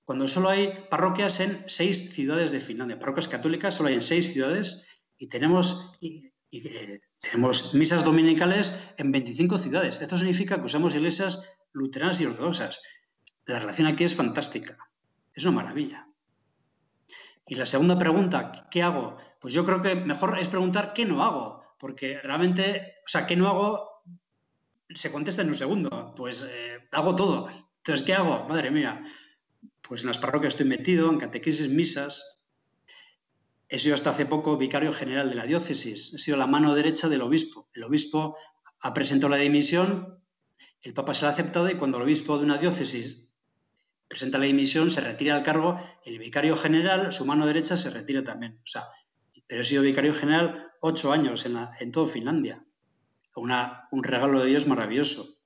cuando solo hay parroquias en seis ciudades de Finlandia. Parroquias católicas solo hay en seis ciudades y tenemos, eh, tenemos misas dominicales en 25 ciudades. Esto significa que usamos iglesias luteranas y ortodoxas. La relación aquí es fantástica. Es una maravilla. Y la segunda pregunta, ¿qué hago? Pues yo creo que mejor es preguntar qué no hago, porque realmente, o sea, ¿qué no hago? Se contesta en un segundo. Pues eh, hago todo. Entonces, ¿qué hago? Madre mía pues en las parroquias estoy metido, en catequesis, misas. He sido hasta hace poco vicario general de la diócesis. He sido la mano derecha del obispo. El obispo ha presentado la dimisión, el Papa se la ha aceptado y cuando el obispo de una diócesis presenta la dimisión, se retira del cargo, el vicario general, su mano derecha, se retira también. O sea, pero he sido vicario general ocho años en, en todo Finlandia. Un regalo de Dios maravilloso.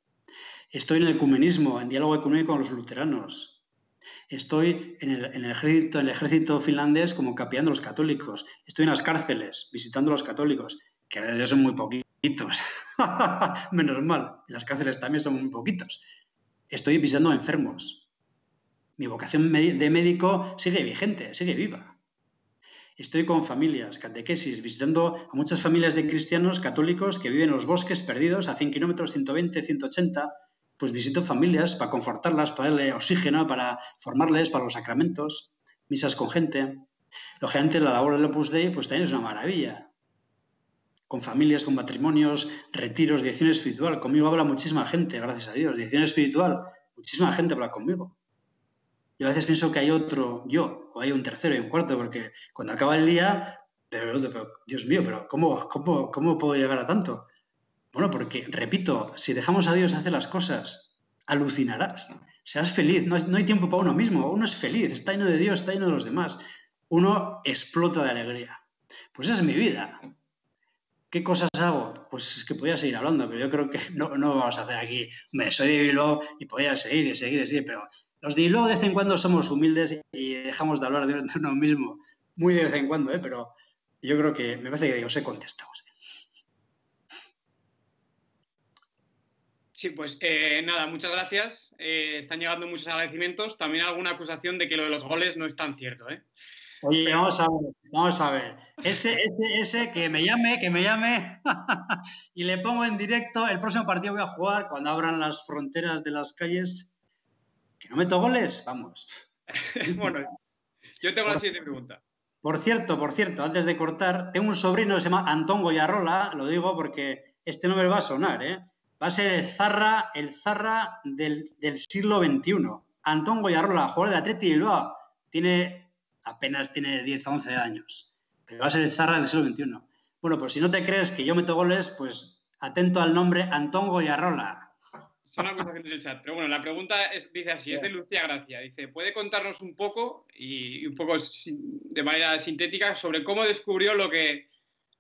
Estoy en el ecumenismo, en diálogo económico con los luteranos. Estoy en el, ejército, el ejército finlandés como capellán de los católicos. Estoy en las cárceles visitando a los católicos, que a veces son muy poquitos. Menos mal. En las cárceles también son muy poquitos. Estoy visitando enfermos. Mi vocación de médico sigue vigente, sigue viva. Estoy con familias, catequesis, visitando a muchas familias de cristianos católicos que viven en los bosques perdidos a 100 kilómetros, 120, 180. Pues visito familias para confortarlas, para darle oxígeno, para formarles para los sacramentos, misas con gente. Lógicamente, la labor del Opus Dei pues, también es una maravilla. Con familias, con matrimonios, retiros, dirección espiritual. Conmigo habla muchísima gente, gracias a Dios. Dirección espiritual, muchísima gente habla conmigo. Yo a veces pienso que hay otro yo, o hay un tercero y un cuarto, porque cuando acaba el día, pero, Dios mío, pero ¿cómo, cómo, ¿cómo puedo llegar a tanto? Bueno, porque, repito, si dejamos a Dios hacer las cosas, alucinarás. Seas feliz, no, no hay tiempo para uno mismo, uno es feliz, está lleno de Dios, está lleno de los demás. Uno explota de alegría. Pues esa es mi vida. ¿Qué cosas hago? Pues es que podía seguir hablando, pero yo creo que no, no vamos a hacer aquí, me soy de y podía seguir y seguir y seguir, pero los de de vez en cuando somos humildes y dejamos de hablar de uno mismo, muy de vez en cuando, ¿eh? pero yo creo que me parece que os he contestado. Sí, pues eh, nada, muchas gracias. Eh, están llegando muchos agradecimientos. También alguna acusación de que lo de los goles no es tan cierto. ¿eh? Oye, vamos a ver, vamos a ver. Ese, ese, ese que me llame, que me llame y le pongo en directo. El próximo partido voy a jugar cuando abran las fronteras de las calles ¿Que no meto goles? Vamos. bueno, yo tengo la siguiente pregunta. Por cierto, por cierto, antes de cortar, tengo un sobrino que se llama Antón Goyarrola, lo digo porque este nombre va a sonar, ¿eh? Va a ser el zarra, el zarra del, siglo XXI. Antón Goyarrola, jugador de Atleti Bilbao, tiene apenas tiene 10 o 11 años, pero va a ser el zarra del siglo XXI. Bueno, pues si no te crees que yo meto goles, pues atento al nombre Antón Goyarrola. Son acusaciones del chat. Pero bueno, la pregunta es, dice así, es de Lucía Gracia. Dice, ¿puede contarnos un poco y un poco de manera sintética sobre cómo descubrió lo que,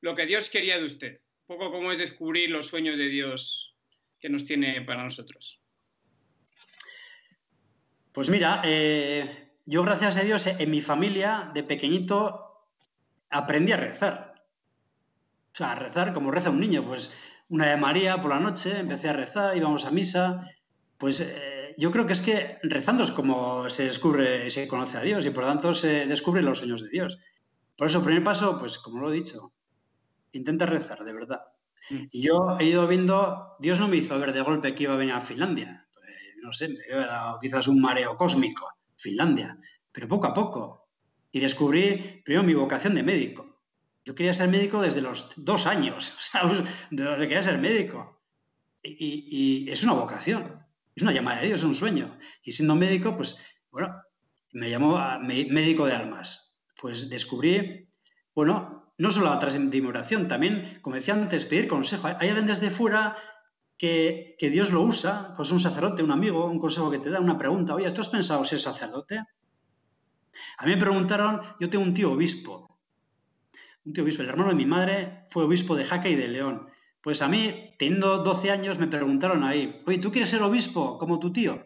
lo que Dios quería de usted? Un poco cómo es descubrir los sueños de Dios que nos tiene para nosotros. Pues mira, eh, yo gracias a Dios en mi familia de pequeñito aprendí a rezar. O sea, a rezar como reza un niño, pues una de María por la noche, empecé a rezar, íbamos a misa. Pues eh, yo creo que es que rezando es como se descubre, se conoce a Dios y por lo tanto se descubren los sueños de Dios. Por eso, primer paso, pues como lo he dicho, intenta rezar, de verdad. Mm. Y yo he ido viendo, Dios no me hizo ver de golpe que iba a venir a Finlandia. Pues, no sé, me había dado quizás un mareo cósmico, Finlandia, pero poco a poco. Y descubrí primero mi vocación de médico. Yo quería ser médico desde los dos años, o sea, de donde quería ser médico. Y, es una vocación, es una llamada de Dios, es un sueño. Y siendo médico, pues, bueno, me llamó médico de almas. Pues descubrí, bueno, no solo la transmimoración, también, como decía antes, pedir consejo. Hay alguien desde fuera que, que, Dios lo usa, pues un sacerdote, un amigo, un consejo que te da, una pregunta. Oye, ¿tú has pensado ser sacerdote? A mí me preguntaron, yo tengo un tío obispo, un tío obispo. El hermano de mi madre fue obispo de Jaca y de León. Pues a mí, teniendo 12 años, me preguntaron ahí, oye, ¿tú quieres ser obispo como tu tío?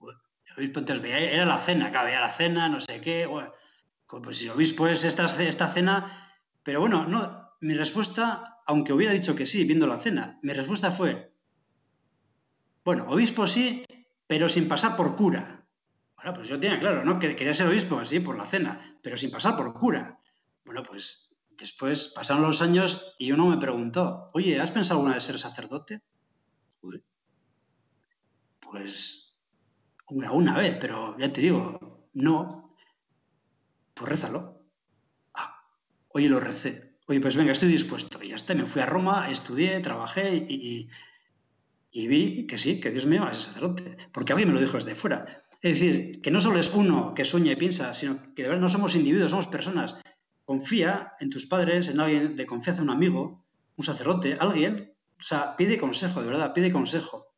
el obispo entonces veía, era la cena, acá veía la cena, no sé qué. pues si obispo es esta, esta cena. Pero bueno, no, mi respuesta, aunque hubiera dicho que sí, viendo la cena, mi respuesta fue, bueno, obispo sí, pero sin pasar por cura. Bueno, pues yo tenía claro, ¿no? Quería ser obispo, sí, por la cena, pero sin pasar por cura. Bueno, pues después pasaron los años y uno me preguntó, oye, ¿has pensado alguna vez ser sacerdote? Pues una, vez, pero ya te digo, no. Pues rézalo. Ah, oye, lo recé. Oye, pues venga, estoy dispuesto. Y ya está, me fui a Roma, estudié, trabajé y, vi que sí, que Dios a ser sacerdote. Porque alguien me lo dijo desde fuera. Es decir, que no solo es uno que sueña y piensa, sino que de verdad no somos individuos, somos personas confía en tus padres, en alguien de confianza, un amigo, un sacerdote, alguien. O sea, pide consejo, de verdad, pide consejo.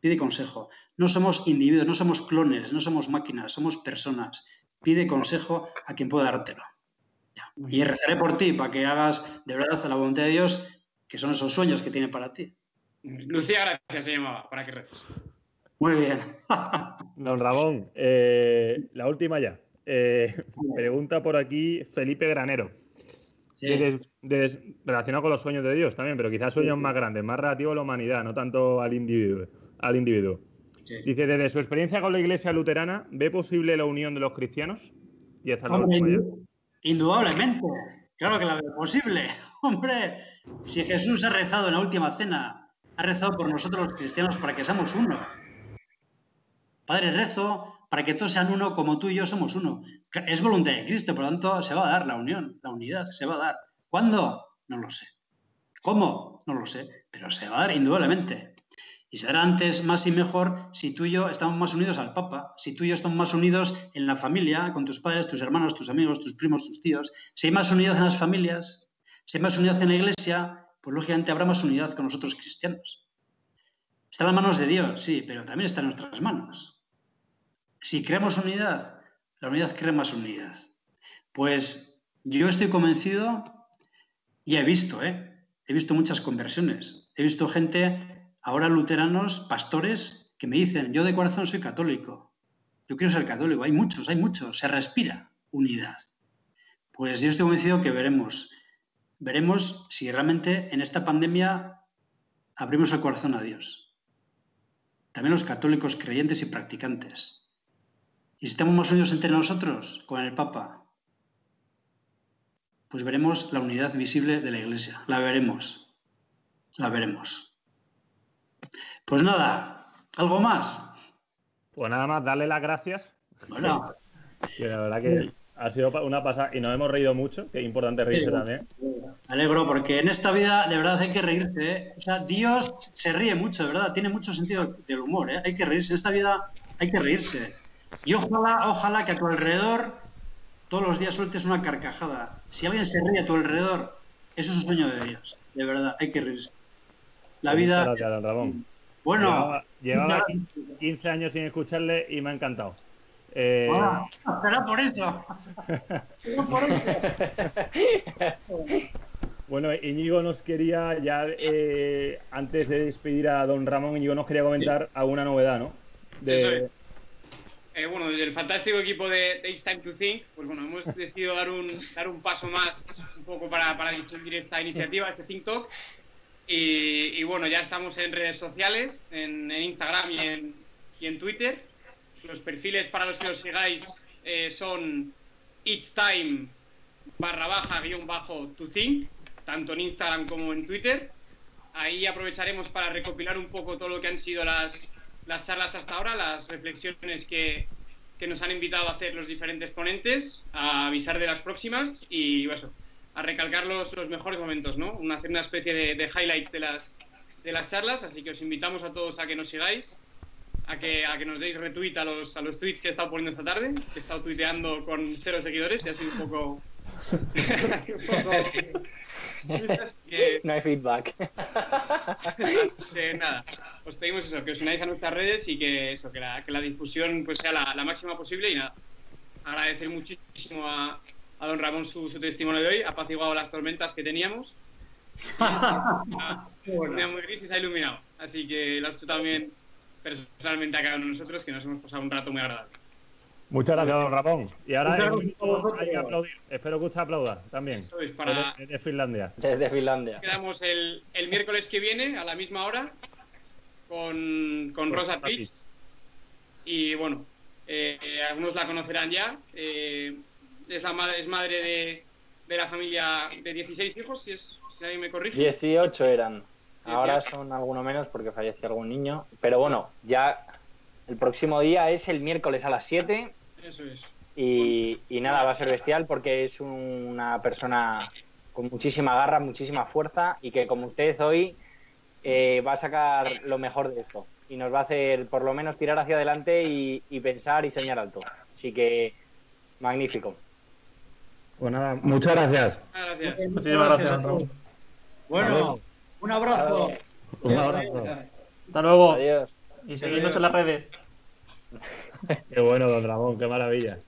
Pide consejo. No somos individuos, no somos clones, no somos máquinas, somos personas. Pide consejo a quien pueda dártelo. Y rezaré por ti para que hagas de verdad la voluntad de Dios, que son esos sueños que tiene para ti. Lucía, gracias, se llamaba, para que reces. Muy bien. Don Ramón, eh, la última ya. Eh, pregunta por aquí Felipe Granero. relacionado con los sueños de Dios también, pero quizás sueños más grandes, más relativos a la humanidad, no tanto al individuo. Al individuo. Dice, desde su experiencia con la iglesia luterana, ¿ve posible la unión de los cristianos? Y esta Indudablemente, claro que la veo posible. Hombre, si Jesús ha rezado en la última cena, ha rezado por nosotros los cristianos para que seamos uno. Padre, rezo para que todos sean uno como tú y yo somos uno. Es voluntad de Cristo, por lo tanto, se va a dar la unión, la unidad, se va a dar. ¿Cuándo? No lo sé. ¿Cómo? No lo sé, pero se va a dar indudablemente. Y será antes más y mejor si tú y yo estamos más unidos al Papa, si tú y yo estamos más unidos en la familia, con tus padres, tus hermanos, tus amigos, tus primos, tus tíos. Si hay más unidad en las familias, si hay más unidad en la iglesia, pues lógicamente habrá más unidad con nosotros cristianos. Está en las manos de Dios, sí, pero también está en nuestras manos. Si creamos unidad, la unidad crea más unidad. Pues yo estoy convencido y he visto, ¿eh? He visto muchas conversiones. He visto gente ahora luteranos, pastores, que me dicen, yo de corazón soy católico, yo quiero ser católico, hay muchos, hay muchos, se respira unidad. Pues yo estoy convencido que veremos, veremos si realmente en esta pandemia abrimos el corazón a Dios. También los católicos creyentes y practicantes. Y si estamos más unidos entre nosotros, con el Papa, pues veremos la unidad visible de la Iglesia. La veremos. La veremos. Pues nada, ¿algo más? Pues nada más, darle las gracias. Bueno. la verdad que ha sido una pasada y nos hemos reído mucho, que es importante reírse también. alegro, porque en esta vida de verdad hay que reírse. ¿eh? O sea, Dios se ríe mucho, de verdad, tiene mucho sentido del humor. ¿eh? Hay que reírse, en esta vida hay que reírse. Y ojalá, ojalá que a tu alrededor todos los días sueltes una carcajada. Si alguien se ríe a tu alrededor, eso es un sueño de Dios, de verdad, hay que reírse. La vida... Gracias, don Ramón. Bueno, llevaba, 15 años sin escucharle y me ha encantado. Eh... Ah, por eso. bueno, Íñigo nos quería, ya eh, antes de despedir a don Ramón, Íñigo nos quería comentar alguna novedad, ¿no? De... Eh, bueno, desde el fantástico equipo de, It's Time to Think, pues bueno, hemos decidido dar un, dar un paso más, un poco para, para difundir esta iniciativa, este Think Talk. Y, bueno, ya estamos en redes sociales, en, Instagram y en, Twitter. Los perfiles para los que os sigáis eh, son It's Time barra baja guion bajo to think, tanto en Instagram como en Twitter. Ahí aprovecharemos para recopilar un poco todo lo que han sido las, las charlas hasta ahora, las reflexiones que, que nos han invitado a hacer los diferentes ponentes, a avisar de las próximas y eso, a recalcar los, los mejores momentos, ¿no? Una, hacer una especie de, de, highlights de las, de las charlas, así que os invitamos a todos a que nos sigáis, a que, a que nos deis retweet a los, a los tweets que he estado poniendo esta tarde, que he estado tuiteando con cero seguidores y ha sido un poco... no hay feedback. nada, os pedimos eso, que os unáis a nuestras redes y que eso, que la, que la difusión pues sea la, la máxima posible y nada, agradecer muchísimo a, a don Ramón su, testimonio de hoy, ha apaciguado las tormentas que teníamos. Una muy gris y se ha iluminado. Así que lo has hecho también personalmente a cada uno de nosotros, que nos hemos pasado un rato muy agradable. Muchas gracias, don Ramón. Y ahora hay que aplaudir. Espero que usted aplauda también. Eso es para... Desde Finlandia. Desde Finlandia. Quedamos el, el miércoles que viene, a la misma hora, con, con Rosa Pitch. Y bueno, eh, algunos la conocerán ya. Eh, es, la madre, es madre de, de la familia de 16 hijos, si, es, si alguien me corrige. 18 eran. Ahora son alguno menos porque falleció algún niño. Pero bueno, ya el próximo día es el miércoles a las 7. Eso es. Y, y nada, va a ser bestial porque es una persona con muchísima garra, muchísima fuerza y que como usted hoy eh, va a sacar lo mejor de esto y nos va a hacer por lo menos tirar hacia adelante y, y pensar y soñar alto. Así que magnífico. Pues nada, muchas gracias. gracias. Muchísimas gracias. Bueno, un abrazo. Un abrazo. Hasta luego. Adiós. Y seguidnos en las redes. Qué bueno, don Ramón, qué maravilla.